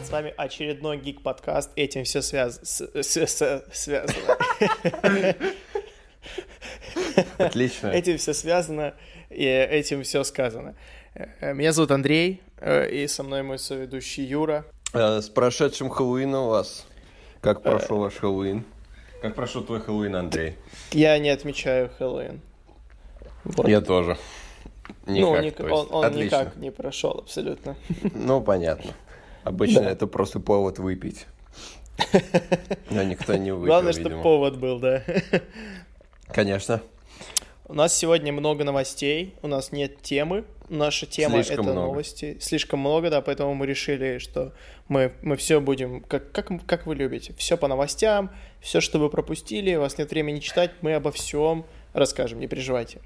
Привет, с вами очередной Гик подкаст. Этим все связ... связано. Отлично. Этим все связано и этим все сказано. Э, меня зовут Андрей, э, и со мной мой соведущий Юра. Э, с прошедшим Хэллоуином у вас. Как прошел ваш Хэллоуин? Как прошел твой Хэллоуин, Андрей? Я не отмечаю Хэллоуин. Вот. Я тоже. Никак, ну, ник- он, он никак не прошел абсолютно. Ну, понятно. Обычно да. это просто повод выпить. Но никто не выпил, Главное, чтобы повод был, да. Конечно. У нас сегодня много новостей, у нас нет темы. Наша тема Слишком это много. новости. Слишком много, да, поэтому мы решили, что мы, мы все будем, как, как, как вы любите, все по новостям, все, что вы пропустили, у вас нет времени читать, мы обо всем расскажем, не переживайте.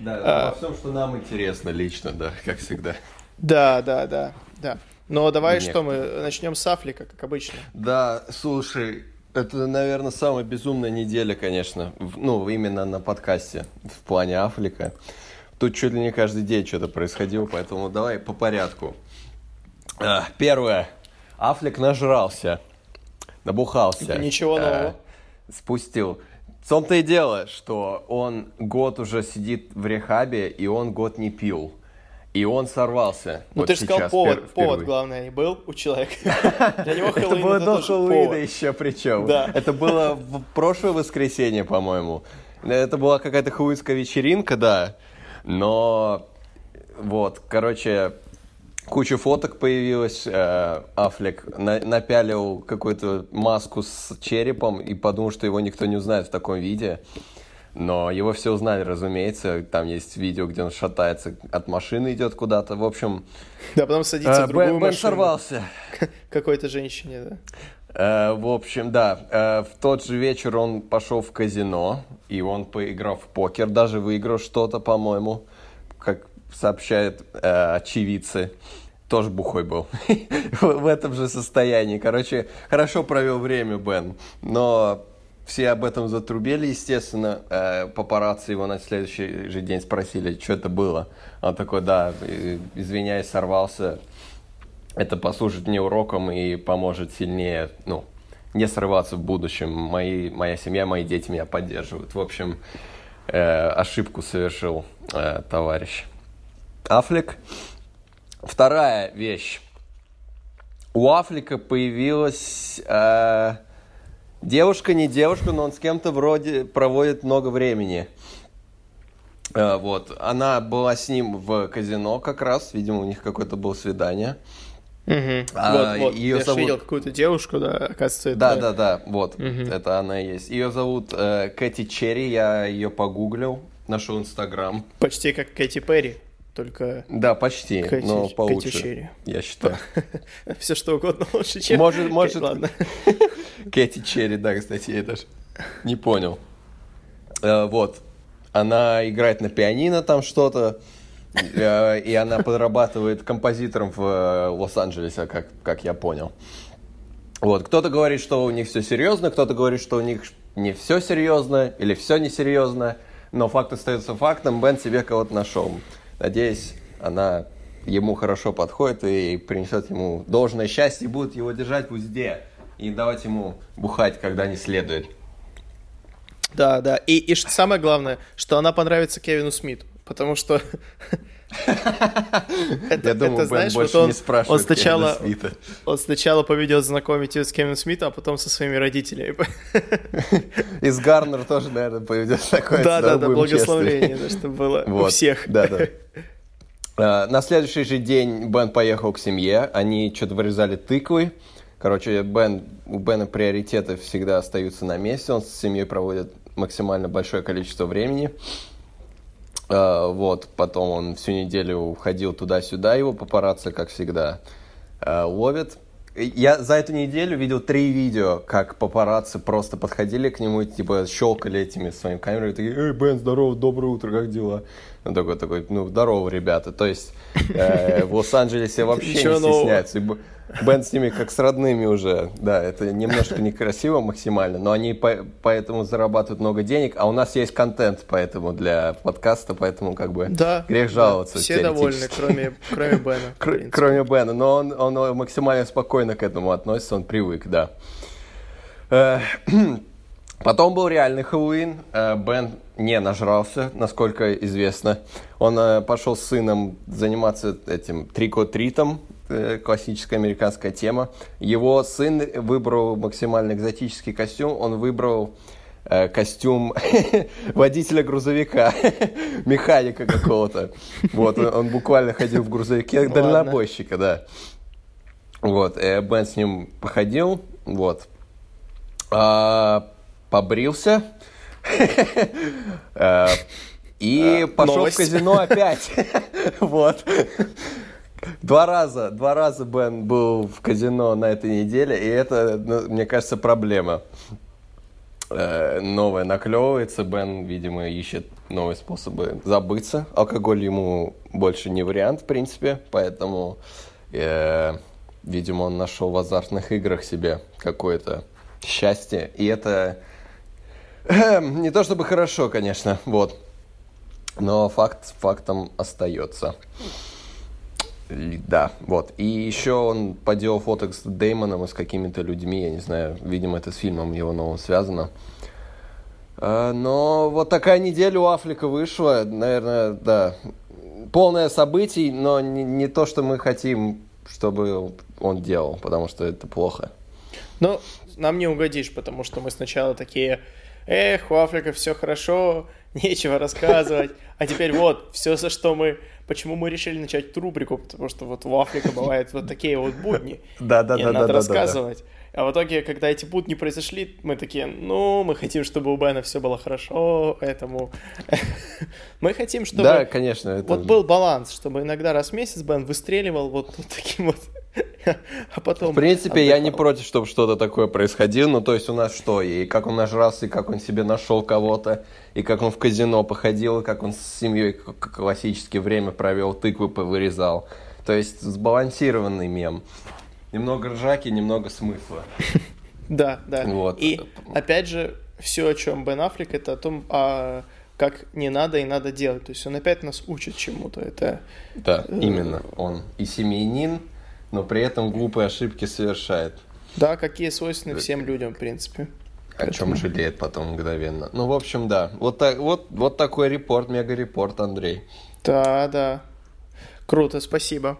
Да, а, обо всем, что нам интересно лично, да, как всегда. Да, да, да, да. Но давай Мне... что, мы начнем с Афлика, как обычно. Да, слушай, это, наверное, самая безумная неделя, конечно, ну, именно на подкасте в плане Афлика. Тут чуть ли не каждый день что-то происходило, поэтому давай по порядку. А, первое. Афлик нажрался, набухался. Ничего а, нового. Спустил. В том-то и дело, что он год уже сидит в рехабе, и он год не пил. И он сорвался. Ну, вот ты же сказал, повод, повод, главное, не был у человека. Для него Это было до Хэллоуина еще причем. Да. Это было в прошлое воскресенье, по-моему. Это была какая-то хэллоуинская вечеринка, да. Но вот, короче, куча фоток появилась. Э, Аффлек на, напялил какую-то маску с черепом и подумал, что его никто не узнает в таком виде. Но его все узнали, разумеется. Там есть видео, где он шатается от машины, идет куда-то. В общем... Да, потом садится э, в другую Бен, машину. Бен сорвался. Какой-то женщине, да. Э, в общем, да, э, в тот же вечер он пошел в казино, и он поиграл в покер, даже выиграл что-то, по-моему, как сообщают э, очевидцы. Тоже бухой был. в этом же состоянии. Короче, хорошо провел время Бен. Но все об этом затрубили, естественно. Э, папарацци его на следующий же день спросили, что это было. Он такой, да, извиняюсь, сорвался. Это послужит мне уроком и поможет сильнее, ну, не срываться в будущем. Мои, моя семья, мои дети меня поддерживают. В общем, э, ошибку совершил э, товарищ. Афлик. Вторая вещь. У Афлика появилась... Э, Девушка не девушка, но он с кем-то вроде проводит много времени. Э, вот. Она была с ним в казино как раз. Видимо, у них какое-то было свидание. Угу. А, вот, вот. Ее Я зовут... видел какую-то девушку, да, оказывается, это... Да, да, да, вот, угу. это она и есть. Ее зовут э, Кэти Черри, я ее погуглил, нашел Инстаграм. Почти как Кэти Перри только... Да, почти, Кэти, но получше, Кэти Черри. я считаю. Все что угодно лучше, чем... Может, может... Ладно. Кэти Черри, да, кстати, я даже не понял. Э, вот. Она играет на пианино там что-то, э, и она подрабатывает композитором в э, Лос-Анджелесе, как, как я понял. Вот, кто-то говорит, что у них все серьезно, кто-то говорит, что у них не все серьезно или все несерьезно, но факт остается фактом, Бен себе кого-то нашел. Надеюсь, она ему хорошо подходит и принесет ему должное счастье и будет его держать в узде и давать ему бухать, когда не следует. Да, да. И, и самое главное, что она понравится Кевину Смиту, потому что... это, Я думаю, это, знаешь, больше вот он, не спрашивает он сначала, Смита. Он сначала поведет знакомить ее с Кевином Смитом, а потом со своими родителями. И с Гарнер тоже, наверное, поведет знакомиться. Да, да, да, чтобы было вот, у всех. Да, да. Uh, на следующий же день Бен поехал к семье, они что-то вырезали тыквы. Короче, Бен, у Бена приоритеты всегда остаются на месте, он с семьей проводит максимально большое количество времени. Uh, вот, потом он всю неделю ходил туда-сюда, его папарацци, как всегда, uh, ловят. Я за эту неделю видел три видео, как папарацци просто подходили к нему типа щелкали этими своими камерами, такие, эй, Бен, здорово, доброе утро, как дела? Он такой, такой, ну, здорово, ребята. То есть э, в Лос-Анджелесе вообще не стесняются. Бен с ними как с родными уже. Да, это немножко некрасиво максимально, но они по поэтому зарабатывают много денег, а у нас есть контент поэтому для подкаста, поэтому как бы да, грех жаловаться. Да, все довольны, кроме, кроме Бена. Кроме Бена, но он, он максимально спокойно к этому относится, он привык, да. Э, потом был реальный Хэллоуин. Э, Бен не нажрался, насколько известно. Он э, пошел с сыном заниматься этим трикотритом, классическая американская тема. Его сын выбрал максимально экзотический костюм. Он выбрал костюм водителя грузовика, механика какого-то. Вот, он буквально ходил в грузовике дальнобойщика, да. Вот, Бен с ним походил, вот, а, побрился э, и а, пошел в казино опять. Вот. Два раза, два раза Бен был в казино на этой неделе, и это, ну, мне кажется, проблема. Э, новая наклевывается, Бен, видимо, ищет новые способы забыться. Алкоголь ему больше не вариант, в принципе, поэтому, э, видимо, он нашел в азартных играх себе какое-то счастье. И это не то чтобы хорошо, конечно, вот. Но факт фактом остается. Да, вот. И еще он поделал фоток с Деймоном и с какими-то людьми, я не знаю, видимо, это с фильмом его новым связано. А, но вот такая неделя у Афлика вышла, наверное, да, полное событий, но не, не то, что мы хотим, чтобы он делал, потому что это плохо. Ну, нам не угодишь, потому что мы сначала такие, эх, у Африка все хорошо, нечего рассказывать, а теперь вот, все, за что мы... Почему мы решили начать эту рубрику? Потому что вот у Африка бывают вот такие вот будни. Да, да, да. Надо рассказывать. А в итоге, когда эти будни произошли, мы такие, ну, мы хотим, чтобы у Бена все было хорошо, поэтому мы хотим, чтобы... Да, конечно. Это... Вот был баланс, чтобы иногда раз в месяц Бен выстреливал вот таким вот а потом... В принципе, отдыхал. я не против, чтобы что-то такое происходило. Ну, то есть у нас что? И как он нажрался, и как он себе нашел кого-то, и как он в казино походил, и как он с семьей классически время провел, тыквы повырезал. То есть сбалансированный мем. Немного ржаки, немного смысла. Да, да. Вот. И опять же, все, о чем Бен Аффлек, это о том, а, как не надо и надо делать. То есть он опять нас учит чему-то. Это... Да, э, именно. Он и семьянин, но при этом глупые ошибки совершает. Да, какие свойственны всем людям, в принципе. О Поэтому... чем жалеет потом мгновенно. Ну, в общем, да. Вот, так, вот, вот такой репорт, мега-репорт, Андрей. Да, да. Круто, спасибо.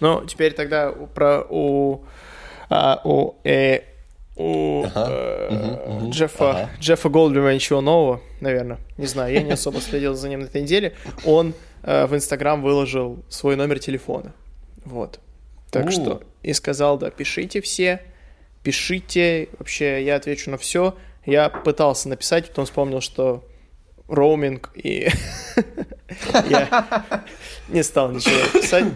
Ну, теперь тогда про у, а, у, э, у ага, э, угу, угу, Джеффа, ага. Джеффа Голдблюма ничего нового, наверное. Не знаю, я не особо следил за ним на этой неделе. Он э, в Инстаграм выложил свой номер телефона. Вот. Так У. что, и сказал, да, пишите все, пишите, вообще я отвечу на все. Я пытался написать, потом вспомнил, что роуминг, и я не стал ничего писать.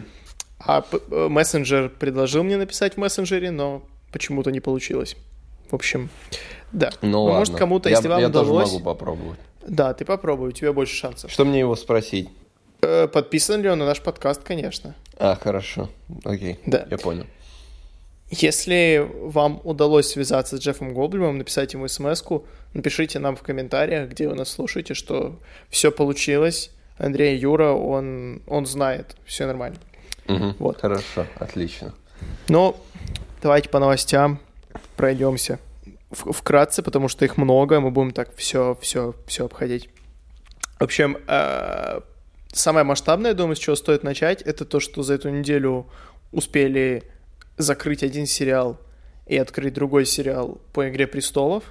А э, мессенджер предложил мне написать в мессенджере, но почему-то не получилось. В общем, да. Ну, ну ладно. Может, кому-то, если я, вам я удалось... Я тоже могу попробовать. Да, ты попробуй, у тебя больше шансов. Что мне его спросить? Э, подписан ли он на наш подкаст, конечно. А, хорошо. Окей. Да. Я понял. Если вам удалось связаться с Джеффом Голдблюмом, написать ему смс напишите нам в комментариях, где вы нас слушаете, что все получилось. Андрей Юра, он, он знает, все нормально. Угу, вот. Хорошо, отлично. Ну, давайте по новостям пройдемся вкратце, потому что их много, мы будем так все, все, все обходить. В общем, э, самое масштабное, я думаю, с чего стоит начать, это то, что за эту неделю успели закрыть один сериал и открыть другой сериал по «Игре престолов».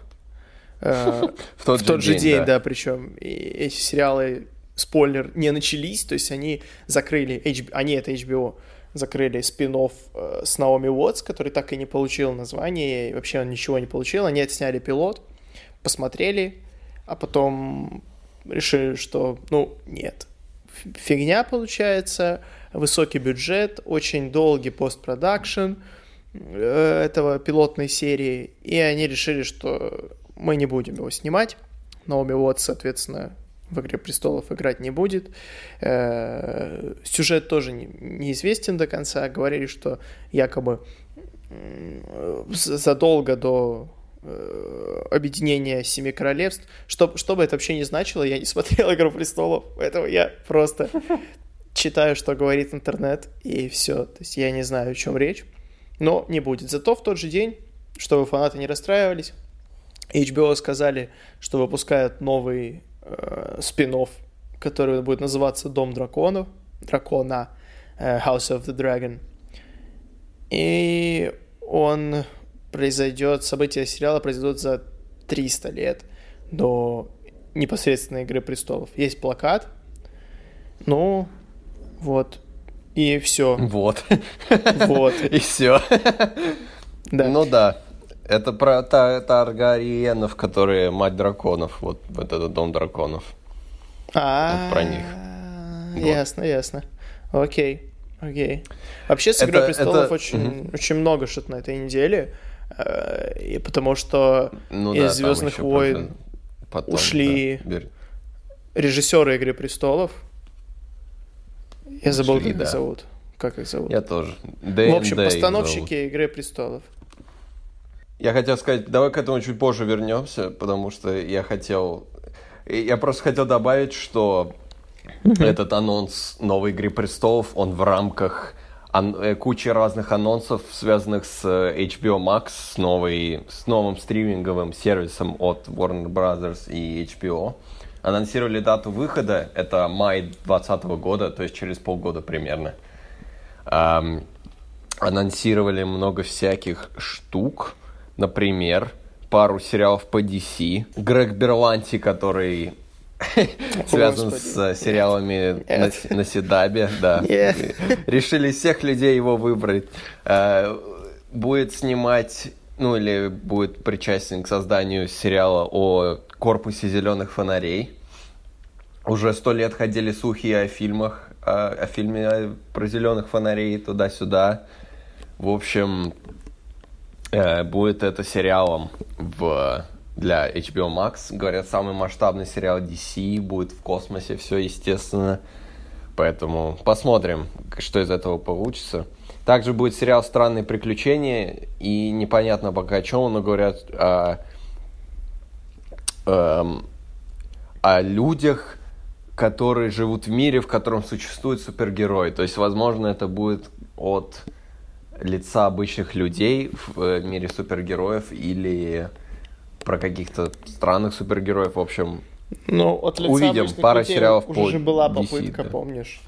Э, в тот, же день, да, причем эти сериалы, спойлер, не начались, то есть они закрыли, они, это HBO, закрыли спин э, с Наоми Уотс, который так и не получил название, и вообще он ничего не получил, они отсняли пилот, посмотрели, а потом решили, что, ну, нет, фигня получается, высокий бюджет, очень долгий постпродакшн э, этого пилотной серии, и они решили, что мы не будем его снимать. Наоми вот, соответственно, в «Игре престолов» играть не будет. Э, сюжет тоже неизвестен до конца. Говорили, что якобы задолго до э, объединения Семи Королевств. Что, что бы это вообще не значило, я не смотрел «Игру престолов», поэтому я просто читаю, что говорит интернет, и все. То есть я не знаю, о чем речь. Но не будет. Зато в тот же день, чтобы фанаты не расстраивались, HBO сказали, что выпускают новый э, спин который будет называться «Дом драконов», дракона, э, House of the Dragon. И он произойдет, события сериала произойдут за 300 лет до непосредственной «Игры престолов». Есть плакат, ну, вот, и все. Вот. Вот. И все. Да. Ну да. Это про та, Таргариенов, которые мать драконов. Вот, вот этот дом драконов. А, про них. Ясно, ясно. Окей, окей. Вообще с Игрой престолов очень, очень много что-то на этой неделе. Э, и потому что ну, из да, Звездных войн потом, ушли да, режиссеры Игры престолов. Я забыл, ушли, как да. их зовут. Как их зовут? Я тоже. Day В общем, постановщики Игры престолов. Я хотел сказать, давай к этому чуть позже вернемся, потому что я хотел... Я просто хотел добавить, что этот анонс новой Игры Престолов, он в рамках ан- э, кучи разных анонсов, связанных с э, HBO Max, с, новой, с новым стриминговым сервисом от Warner Brothers и HBO. Анонсировали дату выхода, это май 2020 года, то есть через полгода примерно. Эм, анонсировали много всяких штук, Например, пару сериалов по DC. Грег Берланти, который связан с сериалами на, Седабе, да. Решили всех людей его выбрать. Э, будет снимать, ну или будет причастен к созданию сериала о корпусе зеленых фонарей. Уже сто лет ходили слухи о фильмах, о, о фильме про зеленых фонарей туда-сюда. В общем, Э, будет это сериалом в, для HBO Max. Говорят, самый масштабный сериал DC будет в космосе, все естественно. Поэтому посмотрим, что из этого получится. Также будет сериал «Странные приключения», и непонятно пока о чем, но говорят о, о, эм, о людях, которые живут в мире, в котором существует супергерой. То есть, возможно, это будет от лица обычных людей в э, мире супергероев или про каких-то странных супергероев, в общем. Ну, от лица увидим. Пара людей сериалов уже по же была попытка, DC, да. помнишь?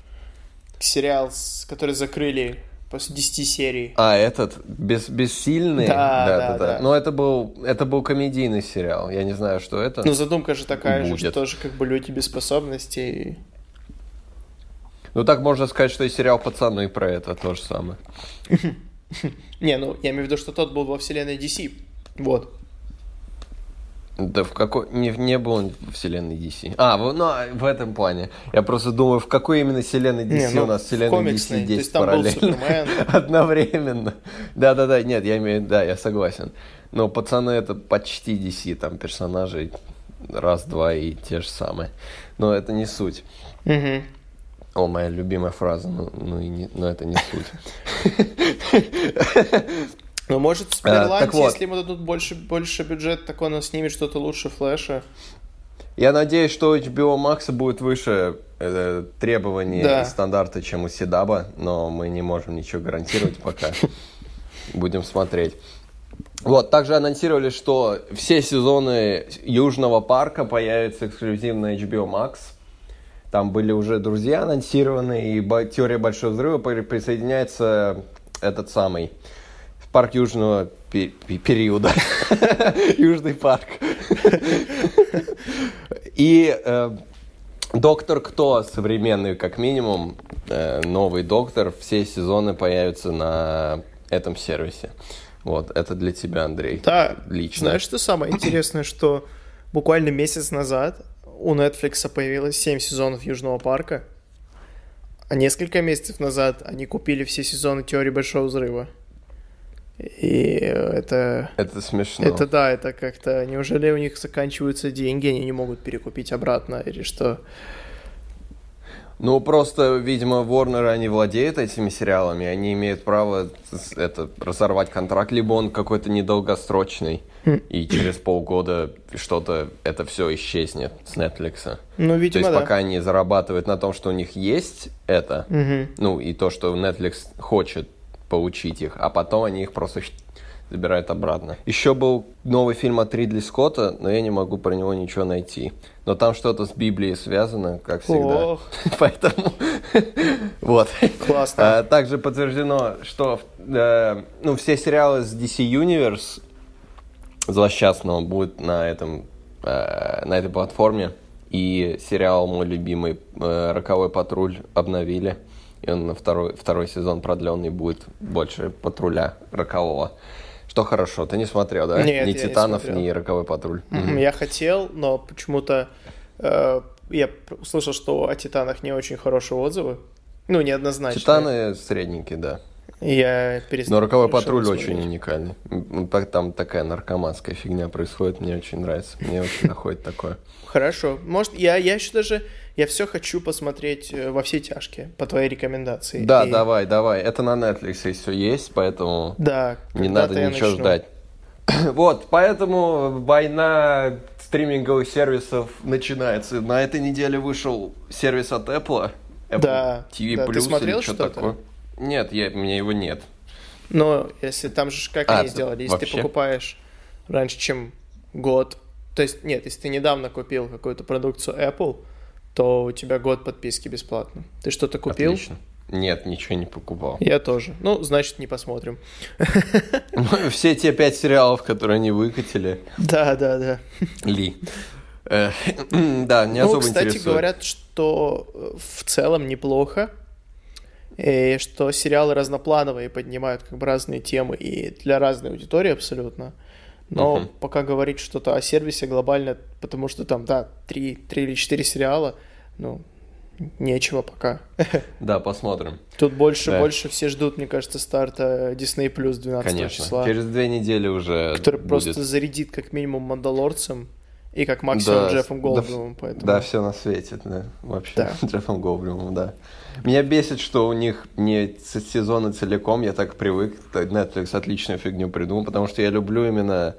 Сериал, который закрыли после 10 серий. А, этот, без, бессильный? Да, да, да, да. да. Но это был, это был комедийный сериал, я не знаю, что это. Ну, задумка же такая будет. же, что тоже как бы люди без способностей. Ну, так можно сказать, что и сериал «Пацаны» про это то же самое. Не, ну, я имею в виду, что тот был во вселенной DC. Вот. Да в какой... Не, не был он в вселенной DC. А, в, ну, в этом плане. Я просто думаю, в какой именно вселенной DC не, ну, у нас вселенной DC 10 То есть там параллельно. Одновременно. Да-да-да, нет, я имею... Да, я согласен. Но пацаны это почти DC, там персонажи раз-два и те же самые. Но это не суть. Угу. О, моя любимая фраза, ну, ну, и не, но это не суть. Ну, может, в Спирланте, вот. если ему дадут больше, больше бюджет, так он снимет что-то лучше Флэша. Я надеюсь, что HBO Max будет выше э, требований да. и стандарта, чем у Седаба, но мы не можем ничего гарантировать пока. Будем смотреть. Вот, также анонсировали, что все сезоны Южного парка появятся эксклюзивно на HBO Max. Там были уже друзья анонсированы, и теория Большого Взрыва присоединяется этот самый парк южного периода. Южный парк. И э, Доктор Кто современный, как минимум, э, новый доктор, все сезоны появятся на этом сервисе. Вот, это для тебя, Андрей. Да, лично. Знаешь, что самое интересное, что буквально месяц назад у Netflix появилось 7 сезонов Южного парка, а несколько месяцев назад они купили все сезоны Теории Большого Взрыва. И это... Это смешно. Это да, это как-то... Неужели у них заканчиваются деньги, они не могут перекупить обратно, или что? Ну, просто, видимо, Warner, они владеют этими сериалами, они имеют право это, разорвать контракт, либо он какой-то недолгосрочный, хм. и через полгода что-то, это все исчезнет с Netflix. Ну, видимо, То есть, да. пока они зарабатывают на том, что у них есть это, угу. ну, и то, что Netflix хочет получить их, а потом они их просто забирают обратно. Еще был новый фильм от Ридли Скотта, но я не могу про него ничего найти. Но там что-то с Библией связано, как всегда. Ох. Поэтому вот. Классно. А, также подтверждено, что э, ну, все сериалы с DC Universe злосчастного будут на этом э, на этой платформе. И сериал мой любимый э, «Роковой патруль» обновили. И он на второй, второй сезон продленный будет больше патруля рокового. Что хорошо, ты не смотрел, да? Нет, ни Титанов, не смотрел. ни Роковой патруль. Mm-hmm. Я хотел, но почему-то э, я услышал, что о Титанах не очень хорошие отзывы. Ну, неоднозначно. Титаны средненькие, да. Я перестал. Но Роковой патруль очень уникальный. Там такая наркоманская фигня происходит, мне очень нравится. Мне очень заходит такое. Хорошо. Может, я, я еще даже я все хочу посмотреть э, во все тяжкие по твоей рекомендации. Да, И... давай, давай. Это на Netflix все есть, поэтому да, не надо ничего начну. ждать. Вот, поэтому война стриминговых сервисов начинается. На этой неделе вышел сервис от Apple. Apple да, TV да. Plus Ты смотрел или что что-то? такое. Нет, я, у меня его нет. Но если там же как а, они сделали, если вообще? ты покупаешь раньше, чем год, то есть нет, если ты недавно купил какую-то продукцию Apple, то у тебя год подписки бесплатно. Ты что-то купил? Отлично. Нет, ничего не покупал. Я тоже. Ну, значит, не посмотрим. Все те пять сериалов, которые они выкатили. Да, да, да. Ли. Э, да, не ну, особо кстати, интересует. говорят, что э, в целом неплохо. И что сериалы разноплановые поднимают как бы разные темы и для разной аудитории абсолютно. Но uh-huh. пока говорить что-то о сервисе глобально, потому что там, да, три, три или четыре сериала, ну, нечего пока. Да, посмотрим. Тут больше, да. больше все ждут, мне кажется, старта Disney Plus 12 Конечно. числа. Через две недели уже Который будет. просто зарядит как минимум Мандалорцем и как максимум да, Джеффом Голдблумом. Да, поэтому... да, все на свете, да, вообще. Да. Джеффом Голдблумом, да. Меня бесит, что у них не сезоны целиком, я так привык, Netflix отличную фигню придумал, потому что я люблю именно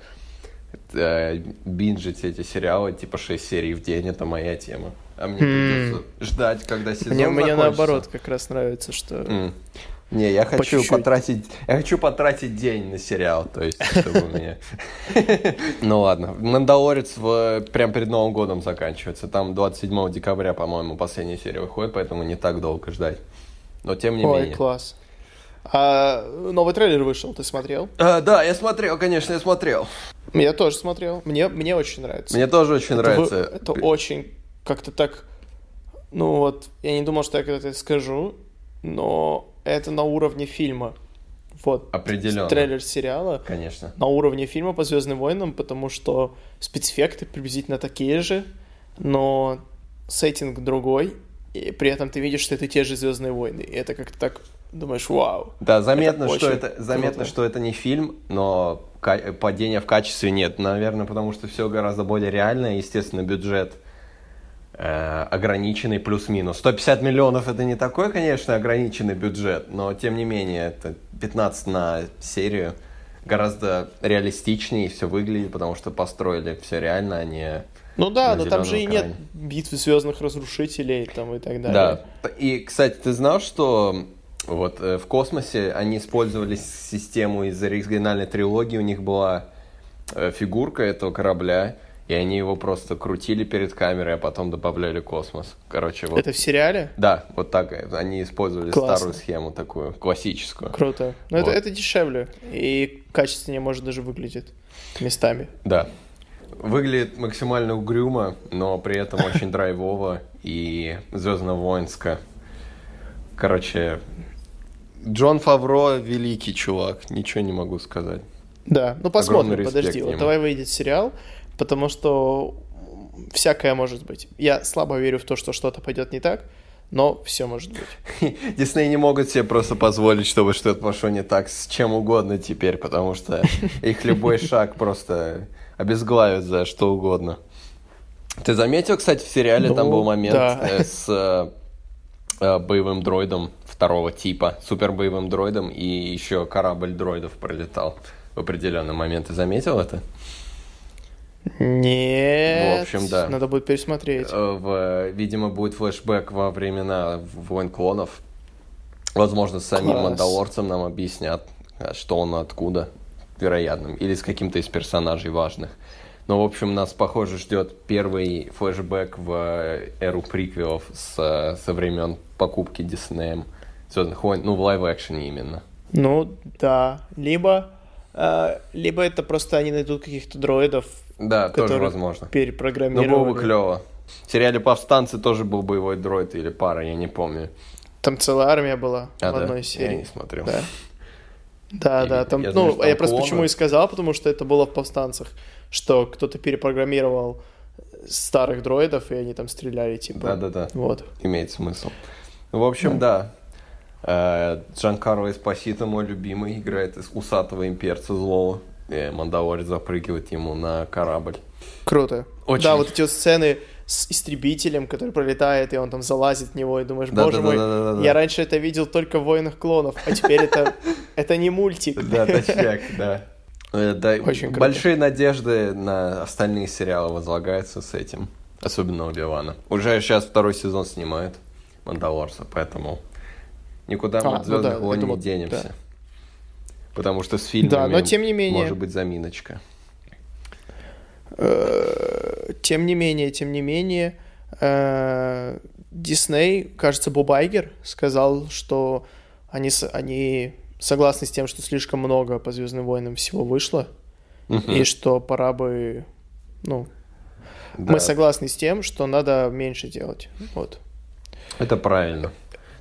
э, бинжить эти сериалы, типа 6 серий в день, это моя тема. А мне mm. придется ждать, когда сезон Мне, мне наоборот как раз нравится, что... Mm. Не, я хочу чуть-чуть. потратить, я хочу потратить день на сериал, то есть, чтобы у меня... Ну ладно, Мандалорец прям перед Новым годом заканчивается, там 27 декабря, по-моему, последняя серия выходит, поэтому не так долго ждать. Но тем не Ой, менее. класс. А новый трейлер вышел, ты смотрел? А, да, я смотрел, конечно, я смотрел. Я тоже смотрел, мне, мне очень нравится. Мне тоже очень это нравится. Вы, это очень как-то так... Ну вот, я не думал, что я когда-то это скажу, но это на уровне фильма. Вот. Определенно. Трейлер сериала. Конечно. На уровне фильма по Звездным войнам, потому что спецэффекты приблизительно такие же, но сеттинг другой, и при этом ты видишь, что это те же Звездные войны. И это как-то так думаешь, вау. Да, заметно, это что это заметно, круто. что это не фильм, но падения в качестве нет. Наверное, потому что все гораздо более реально, естественно, бюджет ограниченный плюс-минус. 150 миллионов это не такой, конечно, ограниченный бюджет, но тем не менее это 15 на серию гораздо реалистичнее все выглядит, потому что построили все реально, а не Ну да, но там же и нет битвы звездных разрушителей там и так далее. Да. И, кстати, ты знал, что вот э, в космосе они использовали систему из оригинальной трилогии, у них была э, фигурка этого корабля, и они его просто крутили перед камерой, а потом добавляли космос. Короче, вот. Это в сериале? Да, вот так. Они использовали Классно. старую схему такую, классическую. Круто. Но это, Вот. это дешевле и качественнее, может, даже выглядит местами. Да. Выглядит максимально угрюмо, но при этом очень драйвово и звездно-воинско. Короче, Джон Фавро великий чувак, ничего не могу сказать. Да, ну посмотрим, подожди. Вот давай выйдет сериал, потому что всякое может быть. Я слабо верю в то, что что-то пойдет не так, но все может быть. Дисней не могут себе просто позволить, чтобы что-то пошло не так с чем угодно теперь, потому что их любой шаг просто обезглавит за что угодно. Ты заметил, кстати, в сериале ну, там был момент да. Э, с э, э, боевым дроидом второго типа, супер боевым дроидом, и еще корабль дроидов пролетал в определенный момент. Ты заметил это? Нет. В общем, да. Надо будет пересмотреть. Э, в, видимо, будет флешбэк во времена войн клонов. Возможно, с самим Класс. Мандалорцем нам объяснят, э, что он откуда, вероятно, или с каким-то из персонажей важных. Но, в общем, нас, похоже, ждет первый флешбэк в э, эру приквелов с, со времен покупки Диснеем Звездных войн, ну, в лайв-экшене именно. Ну, да. Либо, либо это просто они найдут каких-то дроидов, да, тоже возможно. Перепрограммировали. Ну, было бы клево. В сериале «Повстанцы» тоже был боевой дроид или пара, я не помню. Там целая армия была а, в одной да? серии. Я не смотрел. Да. Да, и, да, там, я ну, знаю, там я просто почему и сказал, потому что это было в повстанцах, что кто-то перепрограммировал старых дроидов, и они там стреляли, типа. Да, да, да. Вот. Имеет смысл. В общем, да. да. Э, Джанкаро Эспосито, мой любимый, играет из усатого имперца злого. И Мандалорец запрыгивает ему на корабль. Круто. Очень. Да, вот эти вот сцены с истребителем, который пролетает, и он там залазит в него, и думаешь, да, боже да, мой, да, да, да, я да. раньше это видел только в «Войнах клонов», а теперь это, это не мультик. Да, точняк, да. Э, да, Очень. Большие надежды на остальные сериалы возлагаются с этим, особенно у Ливана. Уже сейчас второй сезон снимают Мандалорца, поэтому никуда мы а, от «Звездных ну да, войн» не денемся. Да. Потому что с фильмами да, но тем не менее... может быть заминочка. Э, тем не менее, тем не менее, э, Дисней, кажется, Боб Айгер сказал, что они, они согласны с тем, что слишком много по Звездным войнам всего вышло, угу. и что пора бы, ну, да. мы согласны с тем, что надо меньше делать. Вот. Это правильно.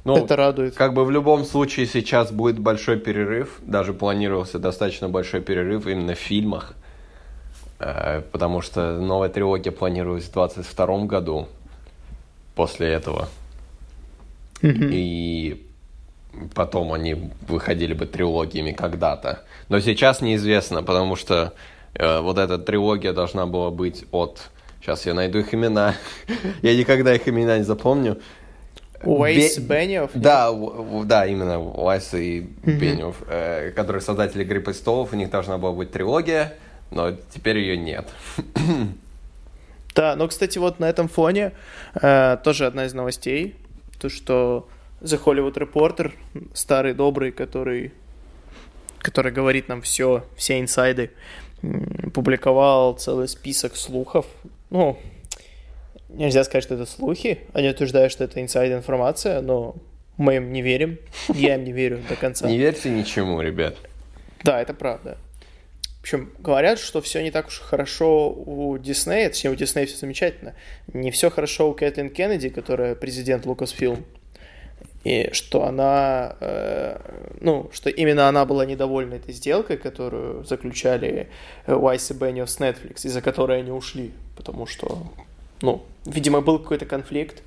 Ну, это радует. Как бы в любом случае сейчас будет большой перерыв, даже планировался достаточно большой перерыв именно в фильмах, э, потому что новая трилогия планировалась в 2022 году после этого. Mm-hmm. И потом они выходили бы трилогиями когда-то. Но сейчас неизвестно, потому что э, вот эта трилогия должна была быть от... Сейчас я найду их имена. я никогда их имена не запомню. Уэйс Бе... Бенниов? Да, да, именно Уайс и mm-hmm. Бенниов, э, которые создатели «Игры престолов», у них должна была быть трилогия, но теперь ее нет. Да, но, кстати, вот на этом фоне э, тоже одна из новостей, то, что The Hollywood Reporter, старый добрый, который, который говорит нам все, все инсайды, публиковал целый список слухов, ну, нельзя сказать, что это слухи. Они утверждают, что это инсайд-информация, но мы им не верим. Я им не верю до конца. Не верьте ничему, ребят. Да, это правда. В общем, говорят, что все не так уж хорошо у Диснея, точнее, у Диснея все замечательно. Не все хорошо у Кэтлин Кеннеди, которая президент Лукасфилм. И что она, э, ну, что именно она была недовольна этой сделкой, которую заключали Уайс и Беннио с Netflix, из-за которой они ушли. Потому что ну, видимо, был какой-то конфликт,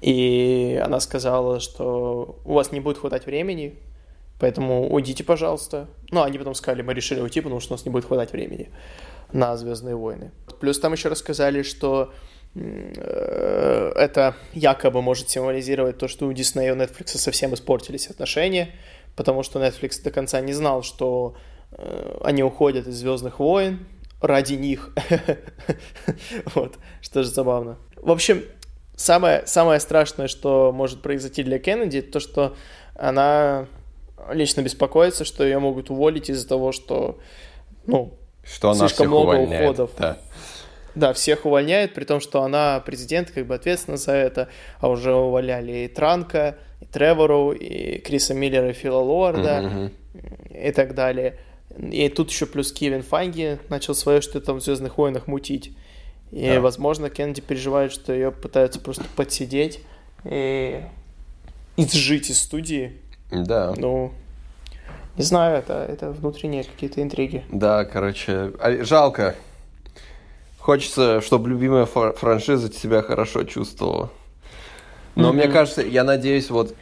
и она сказала, что у вас не будет хватать времени, поэтому уйдите, пожалуйста. Ну, они потом сказали, мы решили уйти, потому что у нас не будет хватать времени на Звездные войны. Плюс там еще рассказали, что э, это якобы может символизировать то, что у Disney и у Netflix совсем испортились отношения, потому что Netflix до конца не знал, что э, они уходят из Звездных войн, ради них. вот, что же забавно. В общем, самое, самое страшное, что может произойти для Кеннеди, то, что она лично беспокоится, что ее могут уволить из-за того, что, ну, что она слишком много увольняет, уходов. Да. Да, всех увольняет, при том, что она президент, как бы ответственна за это, а уже увольняли и Транка, и Тревору, и Криса Миллера, и Фила Лорда, mm-hmm. и так далее. И тут еще плюс Кевин Файги начал свое что-то там в Звездных войнах мутить. И, да. возможно, Кеннеди переживает, что ее пытаются просто подсидеть и изжить из студии. Да. Ну, не знаю, это, это внутренние какие-то интриги. Да, короче, а, жалко. Хочется, чтобы любимая франшиза себя хорошо чувствовала. Но mm-hmm. мне кажется, я надеюсь, вот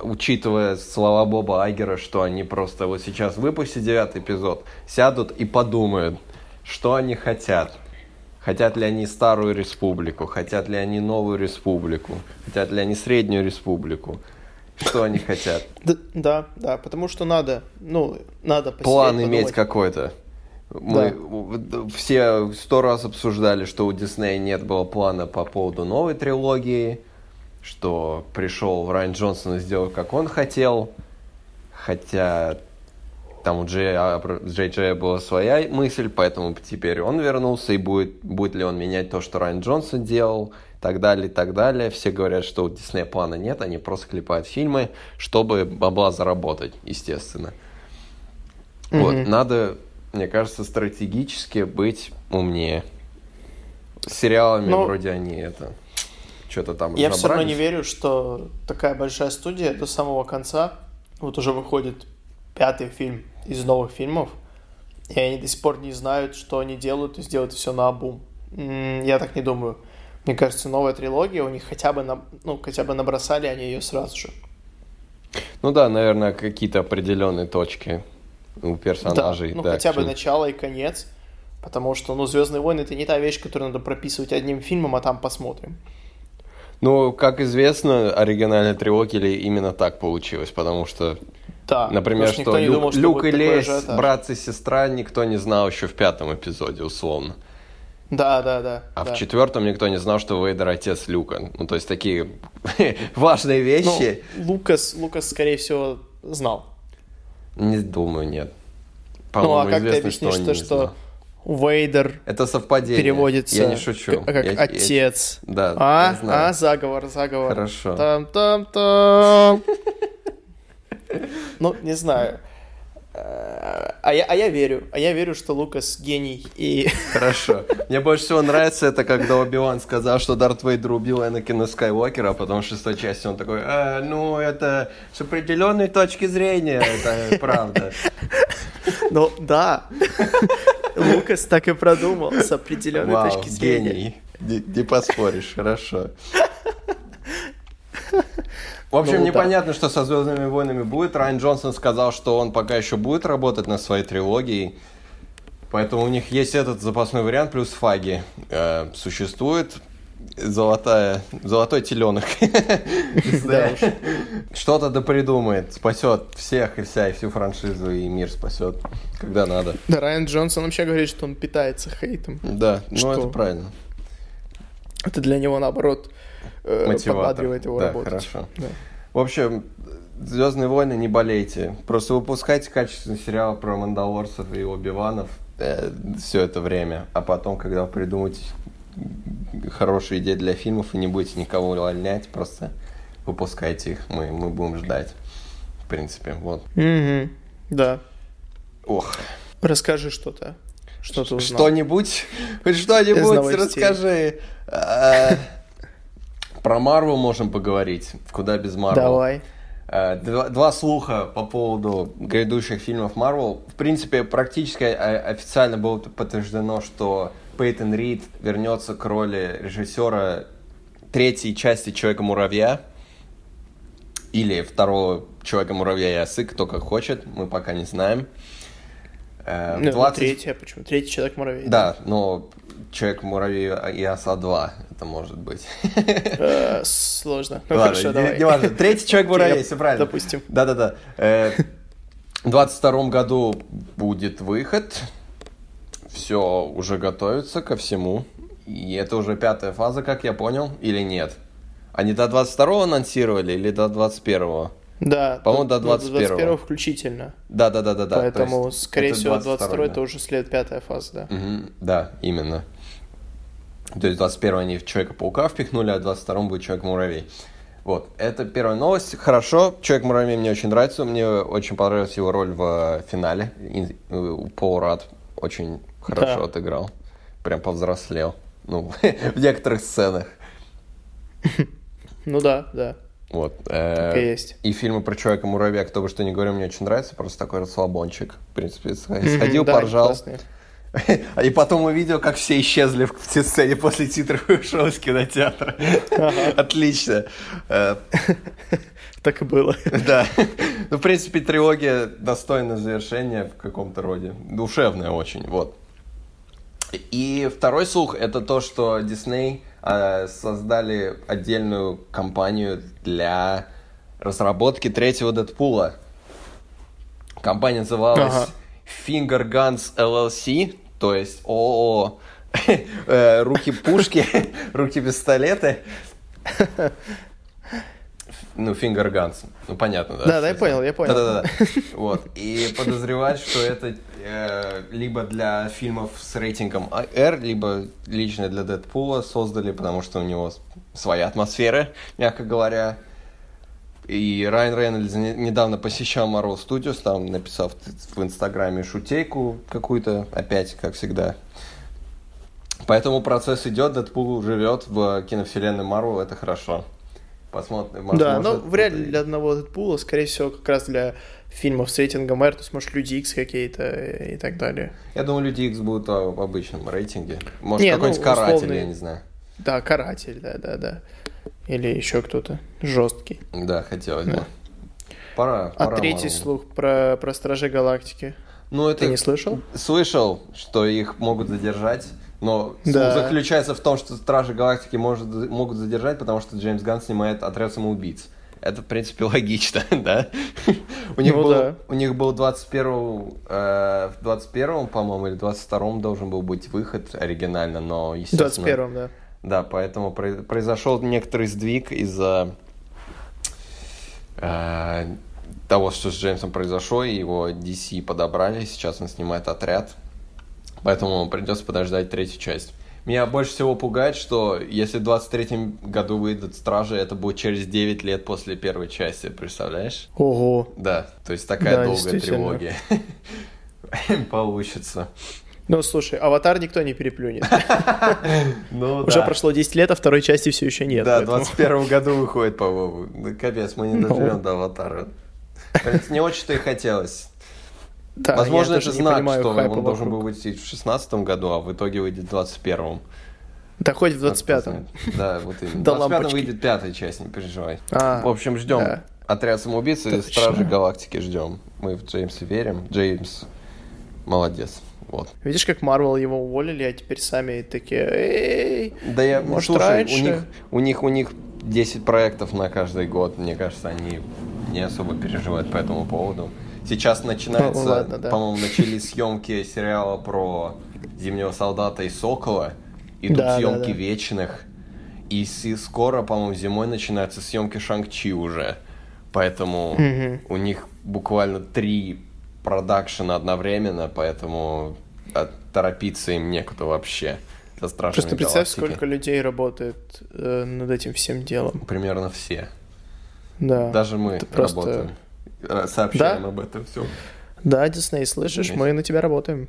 учитывая слова Боба Айгера, что они просто вот сейчас выпустят девятый эпизод, сядут и подумают, что они хотят. Хотят ли они старую республику, хотят ли они новую республику, хотят ли они среднюю республику. Что они хотят? Да, да, потому что надо, ну, надо План иметь какой-то. Мы да. все сто раз обсуждали, что у Диснея нет было плана по поводу новой трилогии, что пришел Райан Джонсон и сделал, как он хотел, хотя там у Джей, Джей Джея была своя мысль, поэтому теперь он вернулся, и будет, будет ли он менять то, что Райан Джонсон делал, и так далее, и так далее. Все говорят, что у Диснея плана нет, они просто клепают фильмы, чтобы бабла заработать, естественно. Mm-hmm. Вот, надо, мне кажется, стратегически быть умнее. С сериалами. Ну, вроде они это что-то там Я все равно не верю, что такая большая студия до самого конца, вот уже выходит пятый фильм из новых фильмов, и они до сих пор не знают, что они делают, и сделают все на обум. Я так не думаю. Мне кажется, новая трилогия у них хотя бы, на, ну, хотя бы набросали они ее сразу же. Ну да, наверное, какие-то определенные точки у персонажей. Да, ну да, хотя бы начало и конец. Потому что, ну, Звездные войны это не та вещь, которую надо прописывать одним фильмом, а там посмотрим. Ну, как известно, оригинальная трилогия именно так получилось, потому что, да, например, что, что Лю, думал, что Люк и Лесь, брат и сестра, никто не знал еще в пятом эпизоде, условно. Да, да, да. А да. в четвертом никто не знал, что Вейдер отец Люка. Ну, то есть такие важные вещи. Ну, Лукас, Лукас, скорее всего, знал. Не думаю, нет. Ну, а как ты объяснишь то, что Вейдер это совпадение. переводится я не шучу. как я, отец. Я, да, а? я знаю. а, заговор, заговор. Хорошо. Там-там-там. Ну, не знаю. А я, а я верю. А я верю, что Лукас гений. И... Хорошо. Мне больше всего нравится это, когда Оби-Ван сказал, что Дарт Вейдер убил Энакина Скайуокера, а потом в шестой части он такой, э, ну, это с определенной точки зрения, это правда. Ну, да. Лукас так и продумал с определенной Вау, точки зрения. гений. Не, не поспоришь, хорошо. В общем, ну, непонятно, да. что со Звездными войнами будет. Райан Джонсон сказал, что он пока еще будет работать над своей трилогией. Поэтому у них есть этот запасной вариант, плюс фаги. Э, существует золотая, золотой теленок. Что-то да придумает, спасет всех и вся, и всю франшизу, и мир спасет, когда надо. Да, Райан Джонсон вообще говорит, что он питается хейтом. Да, ну это правильно. Это для него, наоборот, э, подбадривает его да, работать. Хорошо. Да. В общем, Звездные войны не болейте. Просто выпускайте качественный сериал про мандалорцев и Оби-Ванов э, все это время. А потом, когда придумаете хорошие идеи для фильмов и не будете никого увольнять, просто выпускайте их. Мы, мы будем ждать. В принципе, вот. Угу. Да. Ох. Расскажи что-то. Что ты узнал? Что-нибудь? Хоть что-нибудь расскажи. Про Марвел можем поговорить. Куда без Марвел. Давай. А, два, два слуха по поводу грядущих фильмов Марвел. В принципе, практически официально было подтверждено, что Пейтон Рид вернется к роли режиссера третьей части Человека-муравья или второго Человека-муравья и осы, кто как хочет, мы пока не знаем. 20... Э, ну, третья, почему? Третий Человек-муравей. Да, но Человек-муравей и оса 2, это может быть. Э, сложно. Ну, хорошо, давай. Не важно. Третий Человек-муравей, все правильно. Допустим. Да-да-да. Э, в 22 году будет выход. Все уже готовится ко всему. И это уже пятая фаза, как я понял, или нет? Они до 22 анонсировали или до 21? Да, по-моему, до 21 до 21 включительно. Да, да, да, да, да. Поэтому, скорее всего, 22 да. это уже след пятая фаза, да. Угу, да, именно. То есть 21 они в Человека-паука впихнули, а 22 будет Человек-муравей. Вот, это первая новость. Хорошо, Человек-муравей мне очень нравится. Мне очень понравилась его роль в финале. Пол Рад очень хорошо да. отыграл. Прям повзрослел. Ну, в некоторых сценах. Ну да, да. Вот. Э, так и есть. И фильмы про Человека-муравья, кто бы что ни говорил, мне очень нравится. Просто такой расслабончик. В принципе, сходил, поржал. И потом увидел, как все исчезли в сцене после титров и ушел из кинотеатра. Отлично. Э, так и было. Да. Ну, в принципе, трилогия достойна завершения в каком-то роде. Душевная очень, вот. И второй слух это то, что Disney э, создали отдельную компанию для разработки третьего Дэдпула. Компания называлась ага. Finger Guns LLC, то есть ООО э, руки пушки, руки пистолеты. Ну, Finger Guns. Ну, понятно, да? Да, да, я понял, я понял. Да-да-да. Вот. И подозревать, что это э, либо для фильмов с рейтингом R, либо лично для Дэдпула создали, потому что у него своя атмосфера, мягко говоря. И Райан Рейнольдс недавно посещал Marvel Studios, там написал в, в Инстаграме шутейку какую-то, опять, как всегда. Поэтому процесс идет, Дэдпул живет в киновселенной Марвел, это хорошо. Посмотрим. Да, но вряд ли для одного Дэдпула, скорее всего, как раз для фильмов с рейтингом R, то есть, может, Люди Икс какие-то и так далее. Я думаю, Люди Икс будут в обычном рейтинге. Может, какой-нибудь ну, Каратель, условный... я не знаю. Да, Каратель, да, да, да. Или еще кто-то жесткий. Да, хотелось бы. Пора, а пора. Третий Марвел. слух про, про Стражи Галактики. Ну, это... Ты не слышал? Слышал, что их могут задержать. Но да. заключается в том, что Стражи Галактики может, могут задержать, потому что Джеймс Ганн снимает отряд самоубийц. Это, в принципе, логично, да? у, них ну, был, да. у них был 21 э, в 21 по-моему, или 22 должен был быть выход оригинально, но, естественно... 21 да. Да, поэтому произошел некоторый сдвиг из-за э, того, что с Джеймсом произошло, и его DC подобрали, сейчас он снимает отряд, поэтому придется подождать третью часть. Меня больше всего пугает, что если в 23 году выйдут Стражи, это будет через 9 лет после первой части, представляешь? Ого. Да, то есть такая да, долгая трилогия получится. Ну, слушай, аватар никто не переплюнет. Ну, Уже прошло 10 лет, а второй части все еще нет. Да, в 21 году выходит, по-моему. Капец, мы не ну. доживем до аватара. Не очень-то и хотелось. Да, Возможно, это знак, понимаю, что он вокруг. должен был выйти в 16 году, а в итоге выйдет в 21-м. Да хоть в 25-м. Да, вот именно. В 25-м выйдет пятая часть, не переживай. А, в общем, ждем да. отряд самоубийц и Стражи Галактики ждем. Мы в Джеймса верим. Джеймс молодец. Вот. Видишь, как Марвел его уволили, а теперь сами такие, эй, да я, может, слушай, раньше? У них, у них, у них 10 проектов на каждый год, мне кажется, они не особо переживают по этому поводу. Сейчас начинается, ну, ладно, да. по-моему, начались съемки сериала про Зимнего солдата и Сокола. Идут да, съемки да, да. вечных. И скоро, по-моему, зимой начинаются съемки Шанг-Чи уже. Поэтому угу. у них буквально три продакшена одновременно, поэтому а торопиться им некуда вообще. Со Просто представь, галактики. сколько людей работает э, над этим всем делом. Примерно все. Да. Даже мы Это работаем. Сообщаем да? об этом все. Да, Дисней, слышишь, Вместе. мы на тебя работаем.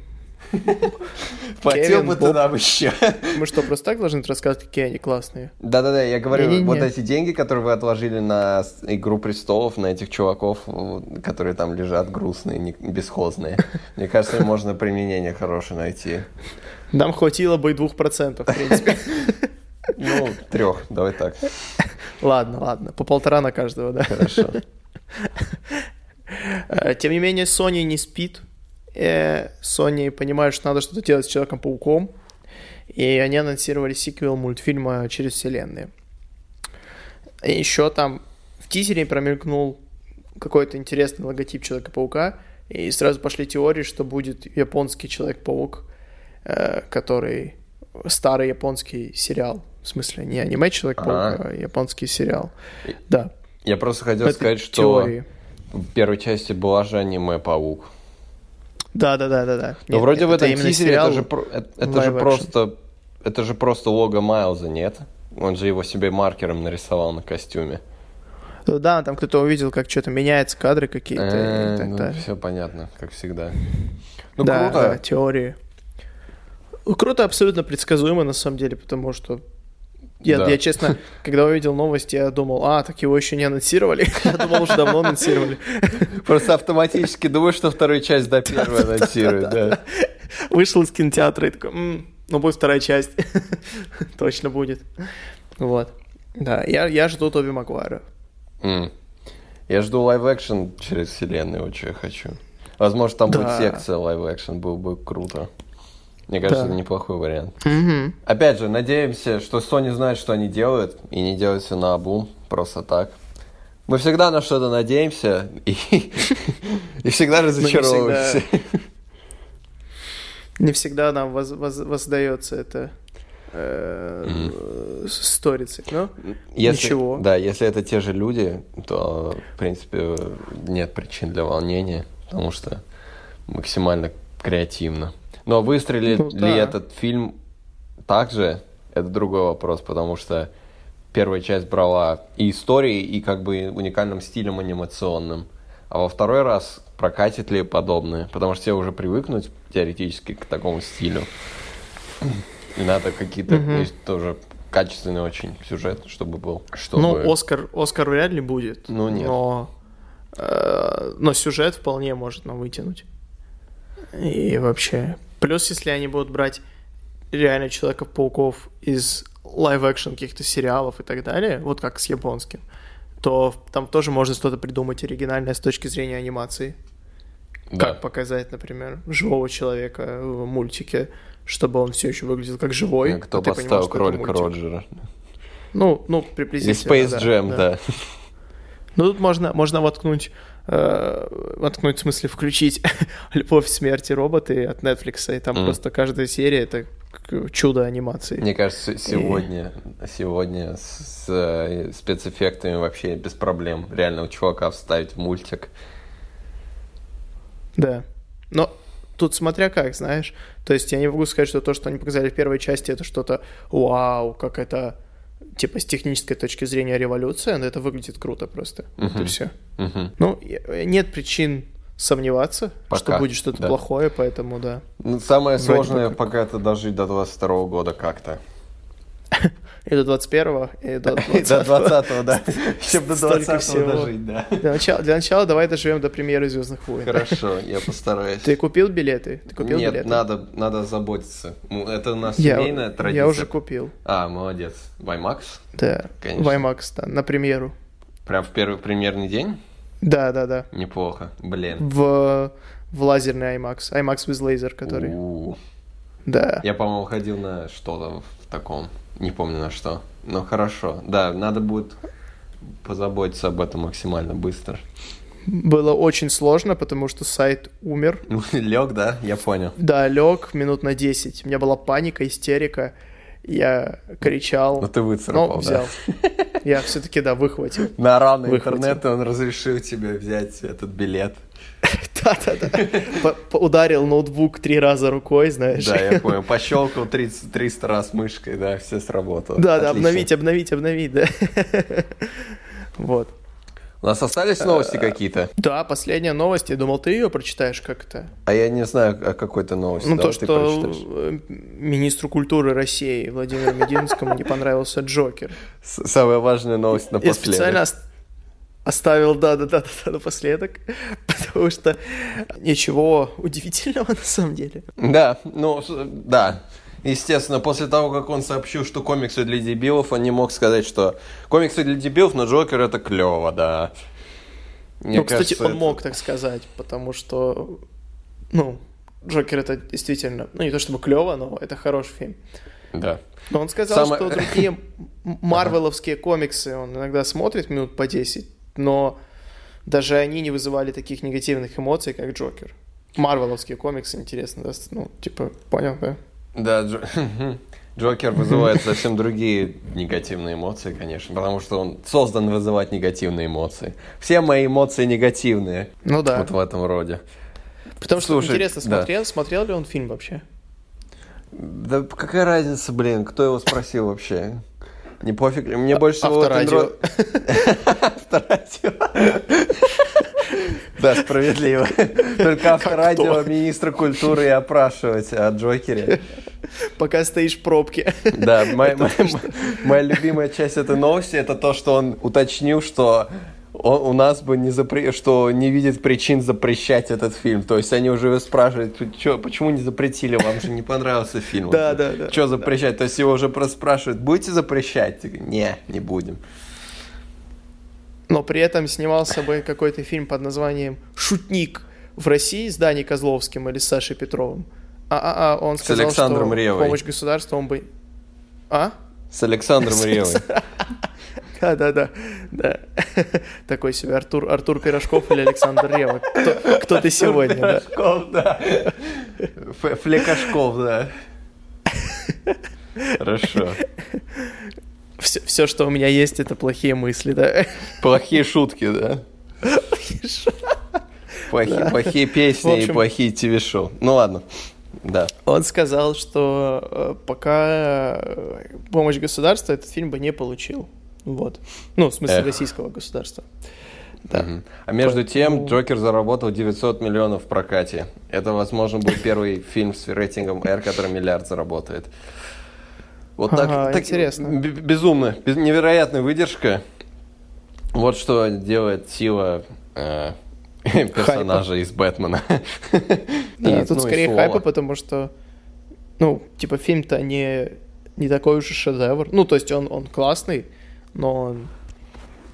Платил бы ты нам еще. Мы что, просто так должны рассказывать, какие они классные? Да-да-да, я говорю, вот эти деньги, которые вы отложили на «Игру престолов», на этих чуваков, которые там лежат грустные, бесхозные, мне кажется, можно применение хорошее найти. Нам хватило бы и двух процентов, в принципе. Ну, трех, давай так. Ладно, ладно, по полтора на каждого, да. Хорошо. Э, тем не менее, Sony не спит, э, Sony понимают, что надо что-то делать с Человеком-пауком, и они анонсировали сиквел мультфильма «Через вселенные». И еще там в тизере промелькнул какой-то интересный логотип Человека-паука, и сразу пошли теории, что будет японский Человек-паук, э, который старый японский сериал. В смысле, не аниме Человек-паук, а японский сериал. Да. Я просто хотел Это сказать, что теории. в первой части была же аниме-паук. Да, да, да, да, да. Но вроде это в этом тизере это же, это, это же просто это же просто лого Майлза, нет? Он же его себе маркером нарисовал на костюме. Ну да, там кто-то увидел, как что-то меняются кадры какие-то и так ну, далее. Все понятно, как всегда. Ну да, круто. Да, теории. Круто, абсолютно предсказуемо на самом деле, потому что Я, да. я, честно, когда увидел новости, я думал, а, так его еще не анонсировали. Я думал, уже давно анонсировали. Просто автоматически думаю, что вторую часть до первой анонсируют, да. Вышел из кинотеатра и такой, ну, будет вторая часть. Точно будет. Вот. Да, я, я жду Тоби Магуайра. Я жду live-action Через вселенные, очень хочу. Возможно, там будет секция live-action, было бы круто. Мне кажется, да. это неплохой вариант. Угу. Опять же, надеемся, что Sony знает, что они делают, и не делают все на обум, просто так. Мы всегда на что-то надеемся, и, и всегда разочаровываемся. Не всегда нам воздается это э, сторицей, но если, ничего. Да, если это те же люди, то, в принципе, нет причин для волнения, потому что максимально креативно. Но выстрелит ну, да. ли этот фильм также, это другой вопрос, потому что первая часть брала и историей, и как бы уникальным стилем анимационным. А во второй раз прокатит ли подобное? Потому что все уже привыкнуть теоретически к такому стилю. И надо какие-то, угу. есть тоже качественный очень сюжет, чтобы был. Чтобы... Ну, Оскар, Оскар вряд ли будет. Ну, нет. Но, э, но сюжет вполне может нам вытянуть. И вообще. Плюс, если они будут брать реально Человеков-пауков из live-action каких-то сериалов и так далее, вот как с японским, то там тоже можно что-то придумать оригинальное с точки зрения анимации. Да. Как показать, например, живого человека в мультике, чтобы он все еще выглядел как живой. А кто поставил кролика Роджера? Ну, ну, приблизительно. И Space Jam, да. да. Ну, тут можно, можно воткнуть, э, воткнуть, в смысле, включить «Любовь, смерти роботы» от Netflix, и там mm. просто каждая серия — это чудо анимации. Мне кажется, сегодня, и... сегодня с, с э, спецэффектами вообще без проблем реально у чувака вставить в мультик. Да. Но тут смотря как, знаешь. То есть я не могу сказать, что то, что они показали в первой части, это что-то вау, как это типа с технической точки зрения революция, но это выглядит круто просто. Uh-huh. Вот и все. Uh-huh. Ну, нет причин сомневаться, пока, что будет что-то да. плохое, поэтому да. Ну, самое Вроде сложное пока... пока это дожить до 22 года как-то. И до 21-го, и до 20-го. да. Чтобы до 20-го дожить, да. Для начала, для начала давай доживем до премьеры «Звездных войн». Хорошо, я постараюсь. Ты купил билеты? Ты купил Нет, билеты? надо, надо заботиться. Это у нас семейная традиция. Я уже купил. А, молодец. IMAX? Да, Конечно. в IMAX, да, на премьеру. Прям в первый премьерный день? Да, да, да. Неплохо, блин. В, в лазерный IMAX, IMAX with laser, который. У-у-у. Да. Я, по-моему, ходил на что-то в таком. Не помню на что. Но хорошо. Да, надо будет позаботиться об этом максимально быстро. Было очень сложно, потому что сайт умер. лег, да? Я понял. Да, лег минут на 10. У меня была паника, истерика. Я кричал. Ну ты выцарапал, но взял. Да. Я все-таки, да, выхватил. На рано интернета он разрешил тебе взять этот билет. Да-да-да. Ударил ноутбук три раза рукой, знаешь. Да, я понял. Пощелкал 30, 300 раз мышкой, да, все сработало. Да-да, обновить, обновить, обновить, да. Вот. У нас остались новости какие-то? Да, последняя новость. Я думал, ты ее прочитаешь как-то. А я не знаю о какой-то новости. Ну, то, что э, министру культуры России Владимиру Мединскому не понравился Джокер. Самая важная новость напоследок. Я специально оставил, да-да-да, напоследок, потому что ничего удивительного на самом деле. Да, ну, да. Естественно, после того, как он сообщил, что комиксы для дебилов, он не мог сказать, что комиксы для дебилов, но Джокер это клево, да. Мне ну, кажется, кстати, он это... мог так сказать, потому что, ну, Джокер это действительно, ну, не то чтобы клево, но это хороший фильм. Да. Но он сказал, Самое... что другие марвеловские комиксы он иногда смотрит минут по 10, но даже они не вызывали таких негативных эмоций, как Джокер. Марвеловские комиксы, интересно, да? Ну, типа, понял, да? Да, Джо... Джокер вызывает совсем другие негативные эмоции, конечно, потому что он создан вызывать негативные эмоции. Все мои эмоции негативные. Ну да. Вот в этом роде. Потому что, Слушай, интересно, смотрел, да. смотрел ли он фильм вообще? Да какая разница, блин, кто его спросил вообще? Не пофиг. Мне больше всего... Авторадио. Авторадио. Да, справедливо. Только авторадио министра культуры и опрашивать о Джокере. Пока стоишь в пробке. Да, моя любимая часть этой новости это то, что он уточнил, что он, у нас бы не запре... что не видит причин запрещать этот фильм. То есть они уже спрашивают, чё, почему не запретили, вам же не понравился фильм. Да, да, да. Что запрещать? То есть его уже просто спрашивают, будете запрещать? Не, не будем. Но при этом снимался бы какой-то фильм под названием «Шутник» в России с Даней Козловским или с Сашей Петровым. А, а, а он сказал, с Александром что Ревой. помощь государства он бы... А? С Александром Ревой. Да, да, да, да. Такой себе Артур, Артур Пирожков или Александр Рева. Кто, кто ты сегодня, Пирожков, да. Флекашков, да. Хорошо. Все, все, что у меня есть, это плохие мысли, да? Плохие шутки, да? Плохие, да. плохие песни общем, и плохие ТВ-шоу. Ну ладно. Да. Он сказал, что э, пока э, помощь государства этот фильм бы не получил. Вот. Ну, в смысле Эх. российского государства. Да. Угу. А между Поэтому... тем, Джокер заработал 900 миллионов в прокате. Это, возможно, был первый фильм с рейтингом R, который миллиард заработает. Вот так, ага, так интересно. Безумно, без, невероятная выдержка. Вот что делает сила э, персонажа хайпа. из Бэтмена. Да, и, тут ну, скорее хайпа, потому что, ну, типа, фильм-то не, не такой уж и шедевр. Ну, то есть он, он классный, но.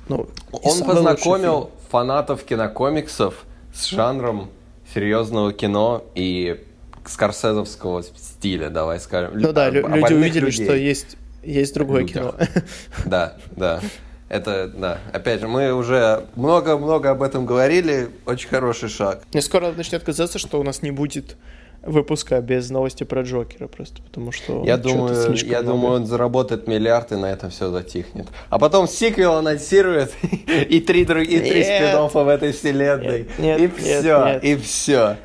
Ну, он познакомил фанатов кинокомиксов с жанром серьезного кино и скорсезовского стиля, давай скажем. Ну да, люди увидели, людей. что есть, есть другое Людях. кино. Да, да. Это, да. Опять же, мы уже много-много об этом говорили. Очень хороший шаг. Мне скоро начнет казаться, что у нас не будет выпуска без новости про Джокера просто, потому что я думаю, я много. думаю, он заработает миллиард и на этом все затихнет. А потом сиквел анонсирует и три другие три спин в этой вселенной нет, нет, и все, нет. и все.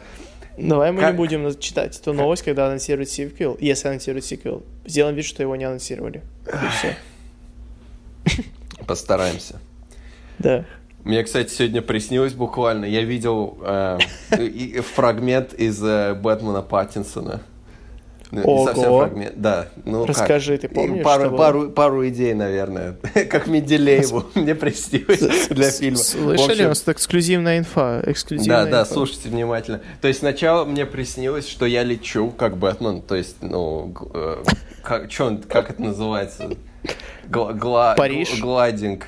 Давай мы как... не будем читать эту новость, когда анонсируют сиквел, если анонсируют сиквел. Сделаем вид, что его не анонсировали. И все. Постараемся. Да. Мне, кстати, сегодня приснилось буквально. Я видел э, фрагмент из э, Бэтмена Паттинсона. Ну, Ого. Не совсем фрагмент. Да. Ну, Расскажи, как? ты помнишь? Пару, что пару, пару идей, наверное. как Менделееву мне приснилось для фильма. Слышали? У нас эксклюзивная инфа. Эксклюзивная да, да, слушайте внимательно. То есть сначала мне приснилось, что я лечу как Бэтмен. То есть, ну, э, как, чё, как это называется? Гла, гла, Париж. Гладинг.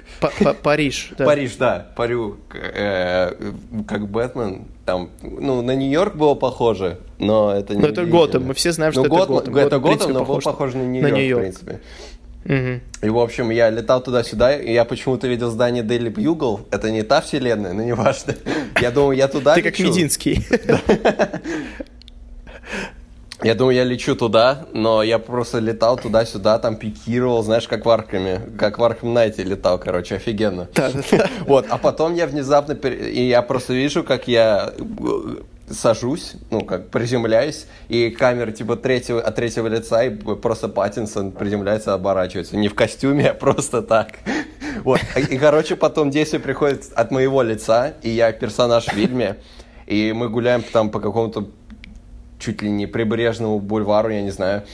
Париж, да. Париж, да. Парю, э, как Бэтмен. Там, ну, на Нью-Йорк было похоже, но это не... Но это Готэм, мы все знаем, что ну, это Готэм. Это Готэм, но похож на Нью-Йорк, Нью в принципе. Угу. И, в общем, я летал туда-сюда, и я почему-то видел здание Daily Bugle. Это не та вселенная, но не важно. Я думаю, я туда Ты как Мединский. Я думаю, я лечу туда, но я просто летал туда-сюда, там пикировал, знаешь, как в Аркаме, как в Аркам Найте летал, короче, офигенно. Вот, а потом я внезапно, и я просто вижу, как я э, сажусь, ну, как приземляюсь, и камера, типа, третьего, от третьего лица, и просто Паттинсон приземляется, оборачивается. Не в костюме, а просто так. Вот, и, короче, потом действие приходит от моего лица, и я персонаж в фильме, и мы гуляем там по какому-то чуть ли не прибрежному бульвару, я не знаю,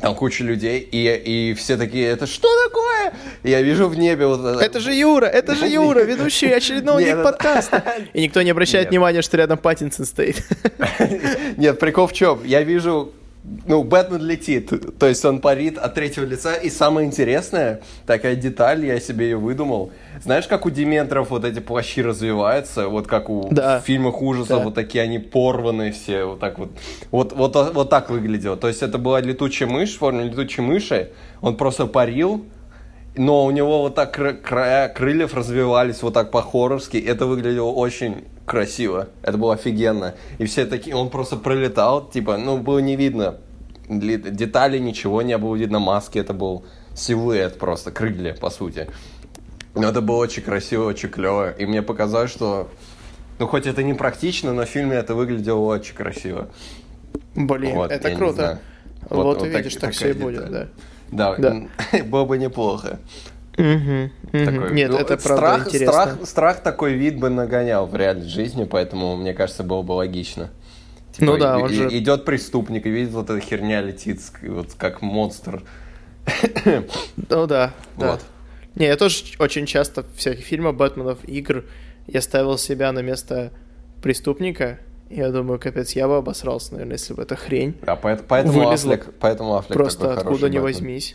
там куча людей, и, и все такие, это что такое? И я вижу в небе вот это. Это же Юра, это же Юра, ведущий очередного Ник подкаста. И никто не обращает внимания, что рядом Паттинсон стоит. Нет, прикол в чем? Я вижу ну, Бэтмен летит, то есть он парит от третьего лица, и самое интересное, такая деталь, я себе ее выдумал, знаешь, как у Дементров вот эти плащи развиваются, вот как у да. в фильмах ужасов, да. вот такие они порванные все, вот так вот, вот, вот, вот так выглядело, то есть это была летучая мышь, форма летучей мыши, он просто парил, но у него вот так края крыльев развивались вот так по-хоррорски, это выглядело очень красиво. Это было офигенно. И все такие, он просто пролетал, типа, ну, было не видно деталей, ничего не было видно маски, это был силуэт просто, крылья, по сути. Но это было очень красиво, очень клево. И мне показалось, что, ну, хоть это не практично, но в фильме это выглядело очень красиво. Блин, вот, это круто. Вот, вот, вот видишь, так, так все и будет, да. Да, да. было бы неплохо. Угу, Такой, Нет, ну, это правда страх, интересно. Страх, страх такой вид бы нагонял в реальной жизни, поэтому, мне кажется, было бы логично. Типа, ну да, он и, же... Идет преступник и видит, вот эта херня летит, вот как монстр. Ну да, да. Вот. Не, я тоже очень часто в всяких фильмах Бэтменов, игр, я ставил себя на место преступника, я думаю, капец, я бы обосрался, наверное, если бы эта хрень Да, поэтому Аффлек, поэтому Аффлек Просто откуда не возьмись.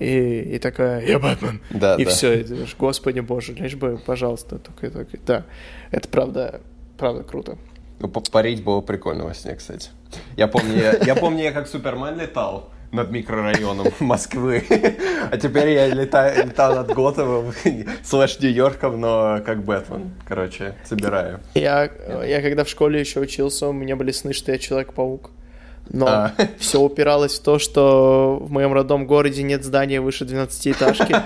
И, и такая, я Бэтмен. Да, и да. все, и думаешь, господи боже, лишь бы, пожалуйста, только, только. Да, это правда, правда круто. Ну, парить было прикольно во сне, кстати. Я помню, я, я помню, я как Супермен летал над микрорайоном Москвы. А теперь я летаю, летаю над Готовым, слэш Нью-Йорком, но как Бэтмен. Короче, собираю. Я, я когда в школе еще учился, у меня были сны, что я Человек-паук. Но а. все упиралось в то, что в моем родном городе нет здания выше 12 этажки.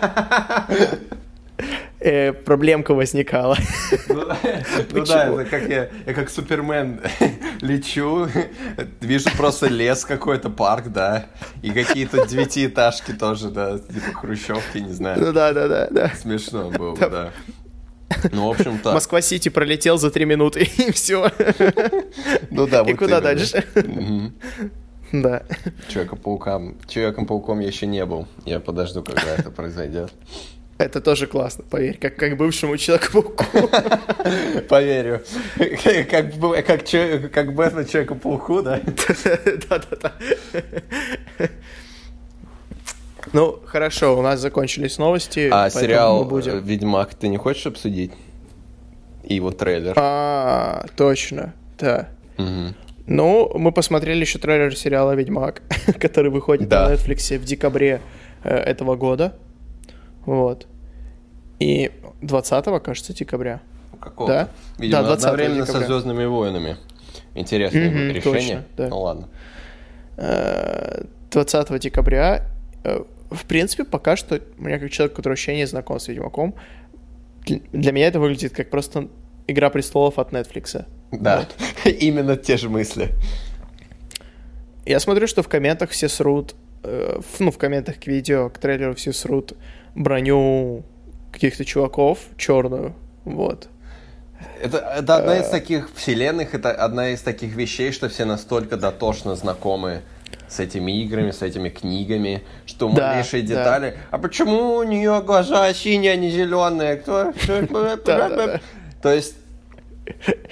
Э, проблемка возникала. Ну, ну да, это как я, я как Супермен лечу, вижу просто лес какой-то, парк, да, и какие-то девятиэтажки тоже, да, типа хрущевки, не знаю. Ну да, да, да, да. Смешно было, да. Ну, в общем, так. Москва-Сити пролетел за три минуты, и все. Ну да, вот И куда дальше? Да. Человеком-пауком. Человеком-пауком я еще не был. Я подожду, когда это произойдет. Это тоже классно, поверь, как, как бывшему Человеку-пауку. Поверю. Как, как, как, как Бэтмен Человеку-пауку, да? Да-да-да. Ну, хорошо, у нас закончились новости. А сериал будем... «Ведьмак» ты не хочешь обсудить? И его трейлер. А, точно, да. Угу. Ну, мы посмотрели еще трейлер сериала «Ведьмак», который выходит да. на Netflix в декабре э, этого года. Вот. И 20 кажется, декабря. Какого? Да? Видимо, да, 20 одновременно декабря. со «Звездными войнами». Интересное mm-hmm, решение. Точно, да. Ну ладно. 20 э, декабря. Э, в принципе, пока что, у меня как человек, который вообще не знаком с Ведьмаком, для меня это выглядит как просто «Игра престолов» от Netflix. Да, вот. именно те же мысли. Я смотрю, что в комментах все срут, э, ну, в комментах к видео, к трейлеру все срут броню каких-то чуваков, черную, вот. Это, это одна из таких вселенных, это одна из таких вещей, что все настолько дотошно знакомы с этими играми, с этими книгами, что да, малейшие детали. Да. А почему у нее глаза синие, а не зеленые? Кто? То есть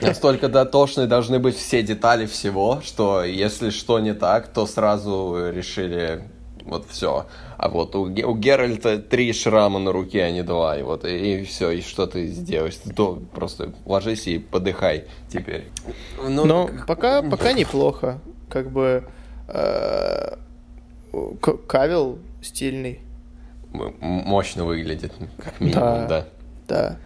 настолько дотошны должны быть все детали всего, что если что не так, то сразу решили вот все. А вот у, у Геральта три шрама на руке, а не два. И вот и, и все, и что ты сделаешь? То просто ложись и подыхай теперь. Ну, Но пока, пока неплохо. Как бы э, Кавил стильный. Мощно выглядит, как минимум, да. Да. да.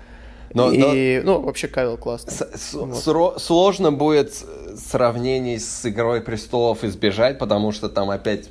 Но, и, но... ну, вообще Кавил классно. С, вот. Сложно будет сравнений с Игрой престолов избежать, потому что там опять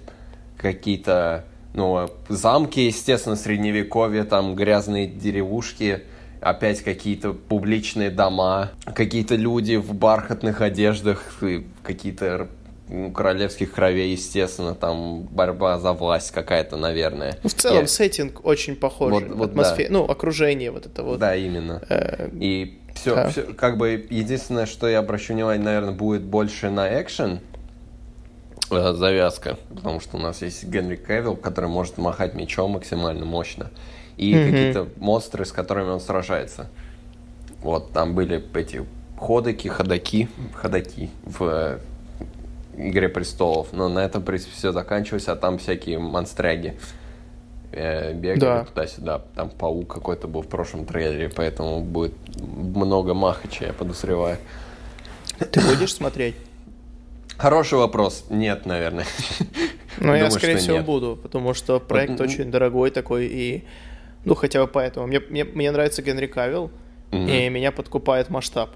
какие-то ну, замки, естественно, средневековье, там грязные деревушки, опять какие-то публичные дома, какие-то люди в бархатных одеждах, какие-то ну, королевских кровей, естественно, там борьба за власть какая-то, наверное. Ну, в целом, Я... сеттинг очень похож. Вот, вот, Атмосфера, да. ну, окружение вот это вот. Да, именно. Э... И все, да. все, как бы, единственное, что я обращу внимание, наверное, будет больше на экшен, Э, завязка, потому что у нас есть Генри Кевилл, который может махать мечом максимально мощно, и mm-hmm. какие-то монстры, с которыми он сражается. Вот, там были эти ходоки, ходаки, ходаки в э, Игре престолов, но на этом, в принципе, все заканчивалось, а там всякие монстряги э, бегали да. туда-сюда. Там паук какой-то был в прошлом трейлере, поэтому будет много махача, я подозреваю. Ты будешь смотреть? Хороший вопрос. Нет, наверное. Ну, я, скорее всего, нет. буду, потому что проект вот, очень дорогой такой, и, ну, хотя бы поэтому. Мне, мне, мне нравится Генри Кавилл, угу. и меня подкупает масштаб.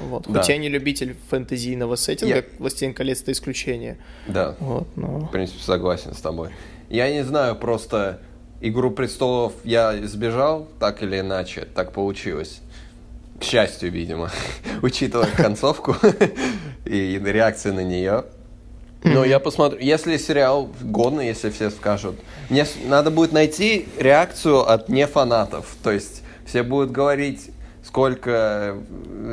Вот. Да. Хоть я не любитель фэнтезийного сеттинга, я... «Властелин колец» — это исключение. Да, вот, но... в принципе, согласен с тобой. Я не знаю, просто «Игру престолов» я сбежал, так или иначе, так получилось. К счастью, видимо, учитывая концовку и реакцию на нее. Но я посмотрю, если сериал годно, если все скажут. Мне надо будет найти реакцию от не фанатов. То есть все будут говорить, сколько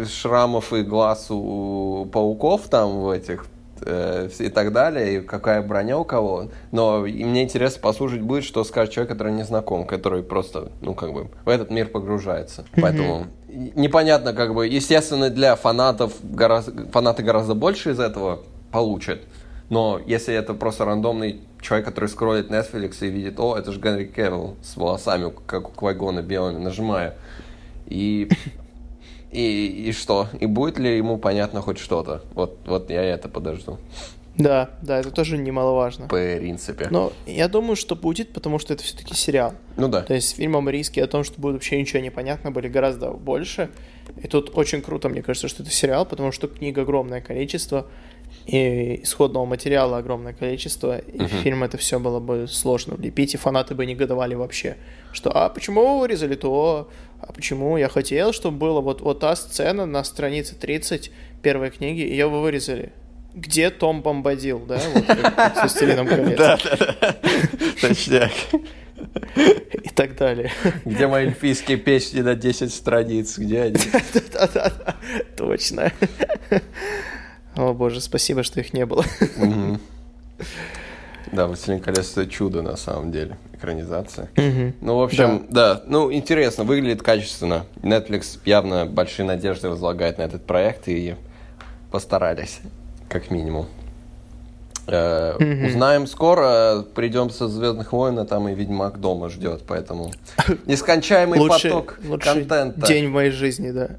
шрамов и глаз у пауков там в этих э, и так далее, и какая броня у кого. Но мне интересно послушать будет, что скажет человек, который не знаком, который просто, ну, как бы, в этот мир погружается. Mm-hmm. Поэтому непонятно, как бы, естественно, для фанатов гораздо, фанаты гораздо больше из этого получат. Но если это просто рандомный человек, который скроллит Netflix и видит, о, это же Генри Кевилл с волосами, как у Квайгона белыми, нажимая. И, и, и что? И будет ли ему понятно хоть что-то? Вот, вот я это подожду. Да, да, это тоже немаловажно. В принципе. Но я думаю, что будет, потому что это все-таки сериал. Ну да. То есть фильмом риски о том, что будет вообще ничего непонятно, были гораздо больше. И тут очень круто, мне кажется, что это сериал, потому что книг огромное количество и исходного материала огромное количество, и uh-huh. фильм это все было бы сложно влепить, и фанаты бы негодовали вообще, что «а почему вы вырезали то? А почему? Я хотел, чтобы было вот, вот та сцена на странице 30 первой книги, ее вы вырезали». Где Том Бомбадил, да? Вот как с «Властелином колец». Да, да, да. Точняк. И так далее. Где мои эльфийские песни на 10 страниц? Где они? Да-да-да, точно. О боже, спасибо, что их не было. Да, «Властелин колец» — это чудо, на самом деле, экранизация. Ну, в общем, да. ну, интересно, выглядит качественно. Netflix явно большие надежды возлагает на этот проект, и постарались, как минимум. mm Узнаем скоро, придем со Звездных войн, а там и Ведьмак дома ждет, поэтому нескончаемый лучший, поток лучший контента. День в моей жизни, да.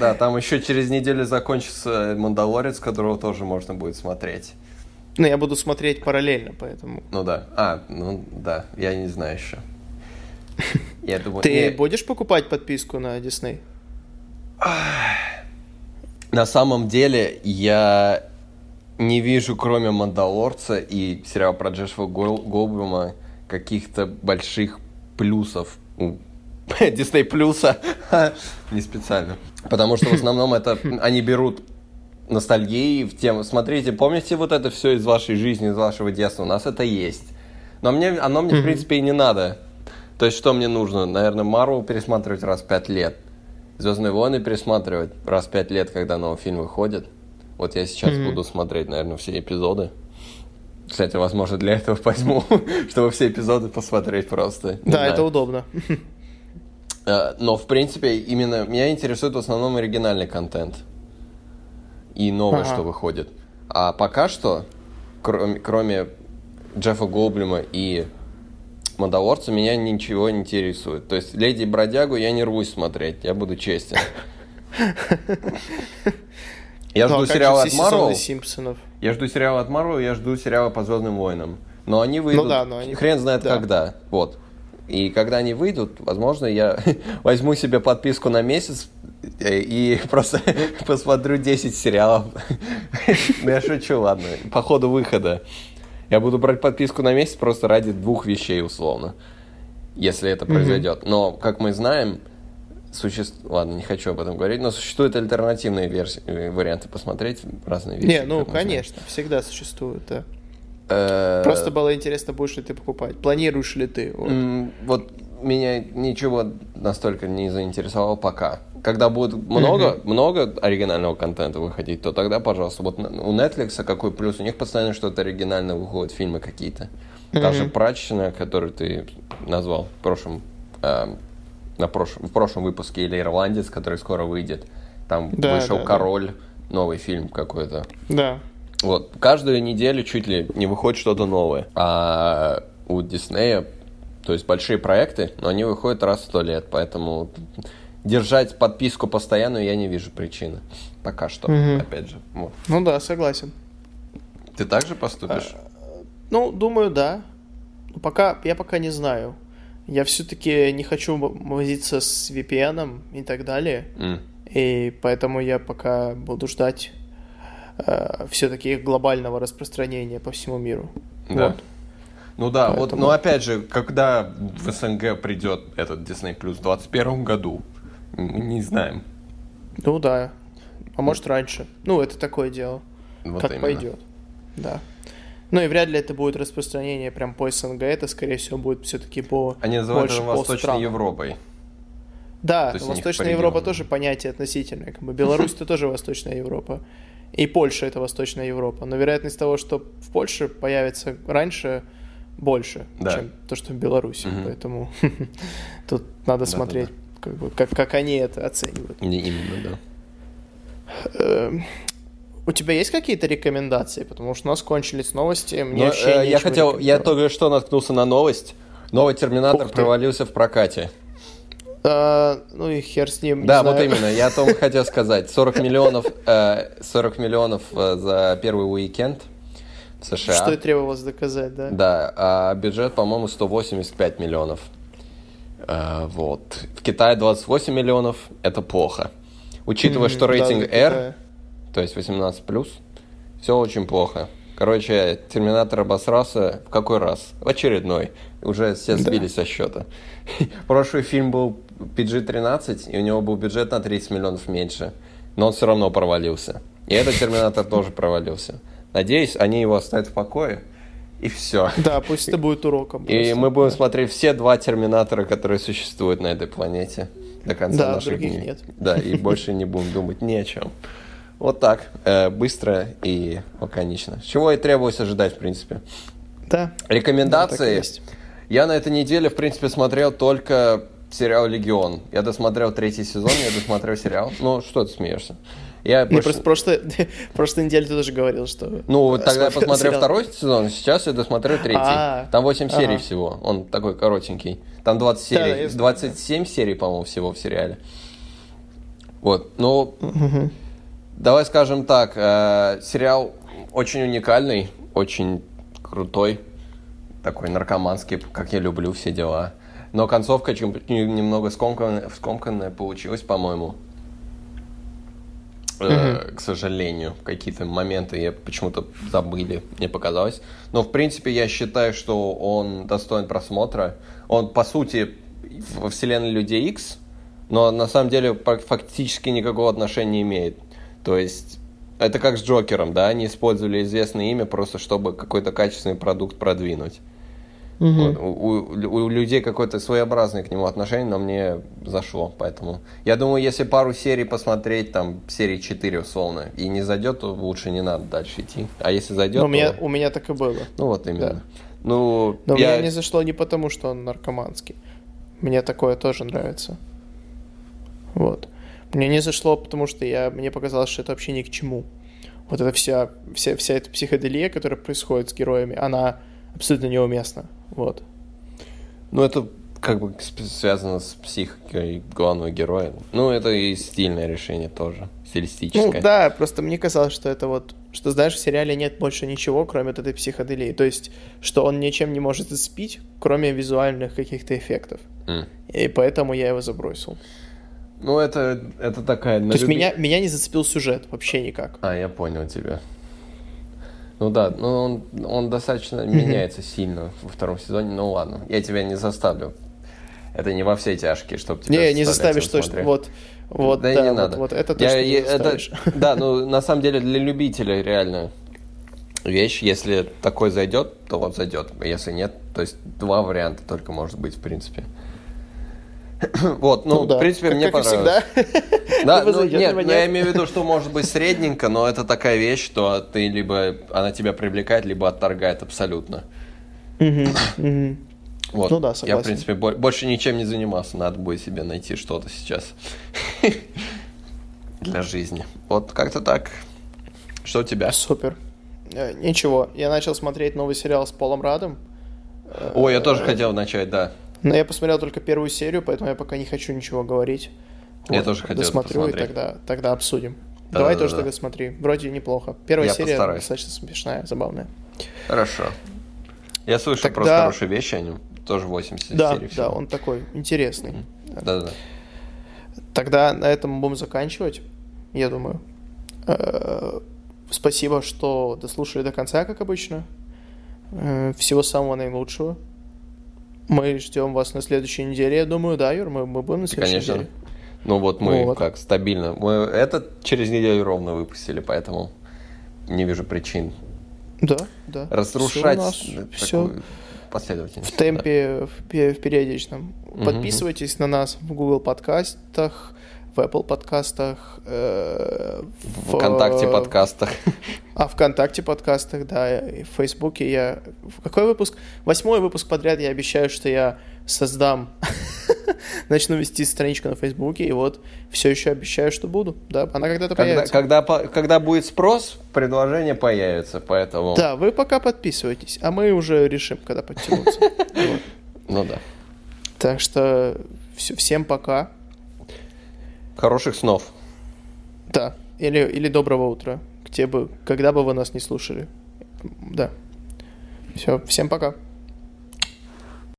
Да, там еще через неделю закончится Мандалорец, которого тоже можно будет смотреть. Ну, я буду смотреть параллельно, поэтому. Ну да. А, ну да, я не знаю еще. Я думаю, Ты не... будешь покупать подписку на Disney? На самом деле, я не вижу, кроме Мандалорца и сериала про Джешфа Голблюма, каких-то больших плюсов у Disney Плюса. Не специально. Потому что в основном это они берут ностальгии в тему. Смотрите, помните вот это все из вашей жизни, из вашего детства? У нас это есть. Но мне, оно мне, в принципе, и не надо. То есть, что мне нужно? Наверное, Марвел пересматривать раз в пять лет. Звездные войны пересматривать раз в пять лет, когда новый фильм выходит. Вот я сейчас mm-hmm. буду смотреть, наверное, все эпизоды. Кстати, возможно, для этого возьму, чтобы все эпизоды посмотреть просто. Не да, знаю. это удобно. Э, но, в принципе, именно меня интересует в основном оригинальный контент. И новое, ага. что выходит. А пока что, кроме, кроме Джеффа Голблюма и Мандалорца, меня ничего не интересует. То есть, Леди Бродягу я не рвусь смотреть, я буду честен. Я жду сериала от Марвел. Я жду сериала от Марвел, я жду сериала по Звездным войнам. Но они ну выйдут, ну да, но они... хрен знает да. когда. Вот. И когда они выйдут, возможно, я возьму себе подписку на месяц э, и просто посмотрю 10 сериалов. Ну, я шучу, ладно. По ходу выхода. Я буду брать подписку на месяц просто ради двух вещей, условно. Если это произойдет. Но, как мы знаем, существует... Ладно, не хочу об этом говорить, но существуют альтернативные версии, э, варианты посмотреть, разные вещи. Не, ну, конечно, всегда существуют, да. Э, Просто было интересно, будешь ли ты покупать. Планируешь ли ты? Вот, вот меня ничего настолько не заинтересовало пока. Когда будет много, mm-hmm. много оригинального контента выходить, то тогда, пожалуйста. Вот у Netflix какой плюс? У них постоянно что-то оригинальное выходит, фильмы какие-то. Mm-hmm. Даже «Прачечная», которую ты назвал в прошлом, э, на прошлом, в прошлом выпуске, или «Ирландец», который скоро выйдет. Там да, вышел да, «Король», да. новый фильм какой-то. Да. Вот, каждую неделю чуть ли не выходит что-то новое. А у Диснея, то есть большие проекты, но они выходят раз в сто лет, поэтому держать подписку постоянную я не вижу причины. Пока что, угу. опять же. Вот. Ну да, согласен. Ты также поступишь? А, ну, думаю, да. Пока, я пока не знаю. Я все-таки не хочу возиться с VPN и так далее. Mm. И поэтому я пока буду ждать э, все-таки глобального распространения по всему миру. Да. Вот. Ну да, Поэтому... вот, но опять же, когда в СНГ придет этот Disney Plus в 2021 году, мы не знаем. Ну да, а может раньше. Ну, это такое дело. Вот как именно. пойдет. да. Ну и вряд ли это будет распространение прям по СНГ, это, скорее всего, будет все-таки по Они называют это Восточной Европой. Да, Восточная Европа тоже понятие относительное. Как бы Беларусь это тоже Восточная Европа. И Польша это Восточная Европа. Но вероятность того, что в Польше появится раньше, больше, да. чем то, что в Беларуси. Угу. Поэтому тут надо да, смотреть, да, да. Как, бы, как, как они это оценивают. Не именно, да. Эм, у тебя есть какие-то рекомендации? Потому что у нас кончились новости. Мне Но, вообще э, я хотел, я только что наткнулся на новость. Новый Терминатор провалился в прокате. А, ну и хер с ним. Да, вот именно, я о том хотел сказать. 40 миллионов, э, 40 миллионов э, за первый уикенд в США. Что и требовалось доказать, да? Да, а бюджет, по-моему, 185 миллионов. Э, вот. В Китае 28 миллионов, это плохо. Учитывая, что рейтинг да, R, то есть 18+, все очень плохо. Короче, Терминатор обосрался в какой раз? В очередной. Уже все сбились да. со счета. Прошлый фильм был PG-13, и у него был бюджет на 30 миллионов меньше. Но он все равно провалился. И этот Терминатор тоже провалился. Надеюсь, они его оставят в покое. И все. Да, пусть это будет уроком. И мы будем смотреть все два Терминатора, которые существуют на этой планете до конца да, наших дней. Нет. Да, и больше не будем думать ни о чем. Вот так, э, быстро и лаконично. Чего и требовалось ожидать, в принципе. Да. Рекомендации. Да, я на этой неделе, в принципе, смотрел только сериал «Легион». Я досмотрел третий сезон, я досмотрел сериал. Ну, что ты смеешься? Я больше... просто прошлой, прошлой неделе ты тоже говорил, что... Ну, тогда я посмотрел сериал. второй сезон, сейчас я досмотрел третий. А-а-а. Там 8 ага. серий всего, он такой коротенький. Там 20 серий, да, 27 серий, по-моему, всего в сериале. Вот, ну... Угу. Давай скажем так, э, сериал очень уникальный, очень крутой, такой наркоманский, как я люблю все дела. Но концовка немного скомканная, скомканная получилась, по-моему. Э, к сожалению, какие-то моменты я почему-то забыли, мне показалось. Но в принципе я считаю, что он достоин просмотра. Он по сути во вселенной Людей X, но на самом деле фактически никакого отношения не имеет. То есть это как с Джокером, да, они использовали известное имя просто, чтобы какой-то качественный продукт продвинуть. Вот. У, у, у людей какое-то своеобразное к нему отношение, но мне зашло, поэтому... Я думаю, если пару серий посмотреть, там, серии 4 условно, и не зайдет, то лучше не надо дальше идти. А если зайдет, но у меня, то... у меня так и было. Ну, вот именно. Да. Ну, но я... мне не зашло не потому, что он наркоманский. Мне такое тоже нравится. Вот. Мне не зашло, потому что я, мне показалось, что это вообще ни к чему. Вот эта вся, вся, вся эта психоделия, которая происходит с героями, она абсолютно неуместна. Вот. Ну, это как бы связано с психикой главного героя. Ну, это и стильное решение тоже, стилистическое. Ну, да, просто мне казалось, что это вот, что, знаешь, в сериале нет больше ничего, кроме вот этой психоделии. То есть, что он ничем не может зацепить, кроме визуальных каких-то эффектов. Mm. И поэтому я его забросил. Ну, это, это такая... То есть меня, меня не зацепил сюжет вообще никак. А, я понял тебя. Ну да, ну он, он достаточно mm-hmm. меняется сильно во втором сезоне. Ну ладно, я тебя не заставлю. Это не во все тяжкие, чтобы тебя Не, не заставишь точно. Вот, вот, да, да не вот, надо. Вот, это точно я, не это, Да, ну на самом деле для любителей реально вещь. Если такой зайдет, то вот зайдет. Если нет, то есть два варианта только может быть в принципе. Вот, ну, ну да. в принципе, как, мне как понравилось. Да, ну, нет, но я имею в виду, что может быть средненько, но это такая вещь, что ты либо она тебя привлекает, либо отторгает абсолютно. Вот. Ну да, согласен. Я, в принципе, больше ничем не занимался. Надо будет себе найти что-то сейчас для жизни. Вот как-то так. Что у тебя? Супер. Э, ничего. Я начал смотреть новый сериал с Полом Радом. Ой, я тоже э, хотел начать, да. Но я посмотрел только первую серию, поэтому я пока не хочу ничего говорить. Я вот, тоже хотел Досмотрю посмотреть. и тогда, тогда обсудим. Да, Давай да, тоже да. тогда смотри. Вроде неплохо. Первая я серия постараюсь. достаточно смешная, забавная. Хорошо. Я слышал тогда... просто хорошие вещи о нем. Тоже 80 да, серий всего. Да, он такой интересный. Да-да. Тогда на этом будем заканчивать, я думаю. Э, спасибо, что дослушали до конца, как обычно. Э, всего самого наилучшего. Мы ждем вас на следующей неделе, я думаю, да, Юр, мы, мы будем на следующей Конечно. неделе. Ну вот мы вот. как стабильно. Мы этот через неделю ровно выпустили, поэтому не вижу причин Да, да. Разрушать все, все последовательность. В темпе, да. в, в периодичном. Угу. Подписывайтесь на нас в Google подкастах, в Apple подкастах, э, в ВКонтакте подкастах. А, ВКонтакте подкастах, да, и в Фейсбуке я... Какой выпуск? Восьмой выпуск подряд я обещаю, что я создам, начну вести страничку на Фейсбуке, и вот все еще обещаю, что буду, да, она когда-то когда, появится. Когда, когда будет спрос, предложение появится, поэтому... Да, вы пока подписывайтесь, а мы уже решим, когда подтянуться. Ну да. Так что всем пока. Хороших снов. Да. Или, или доброго утра. Где бы, когда бы вы нас не слушали. Да. Все, всем пока.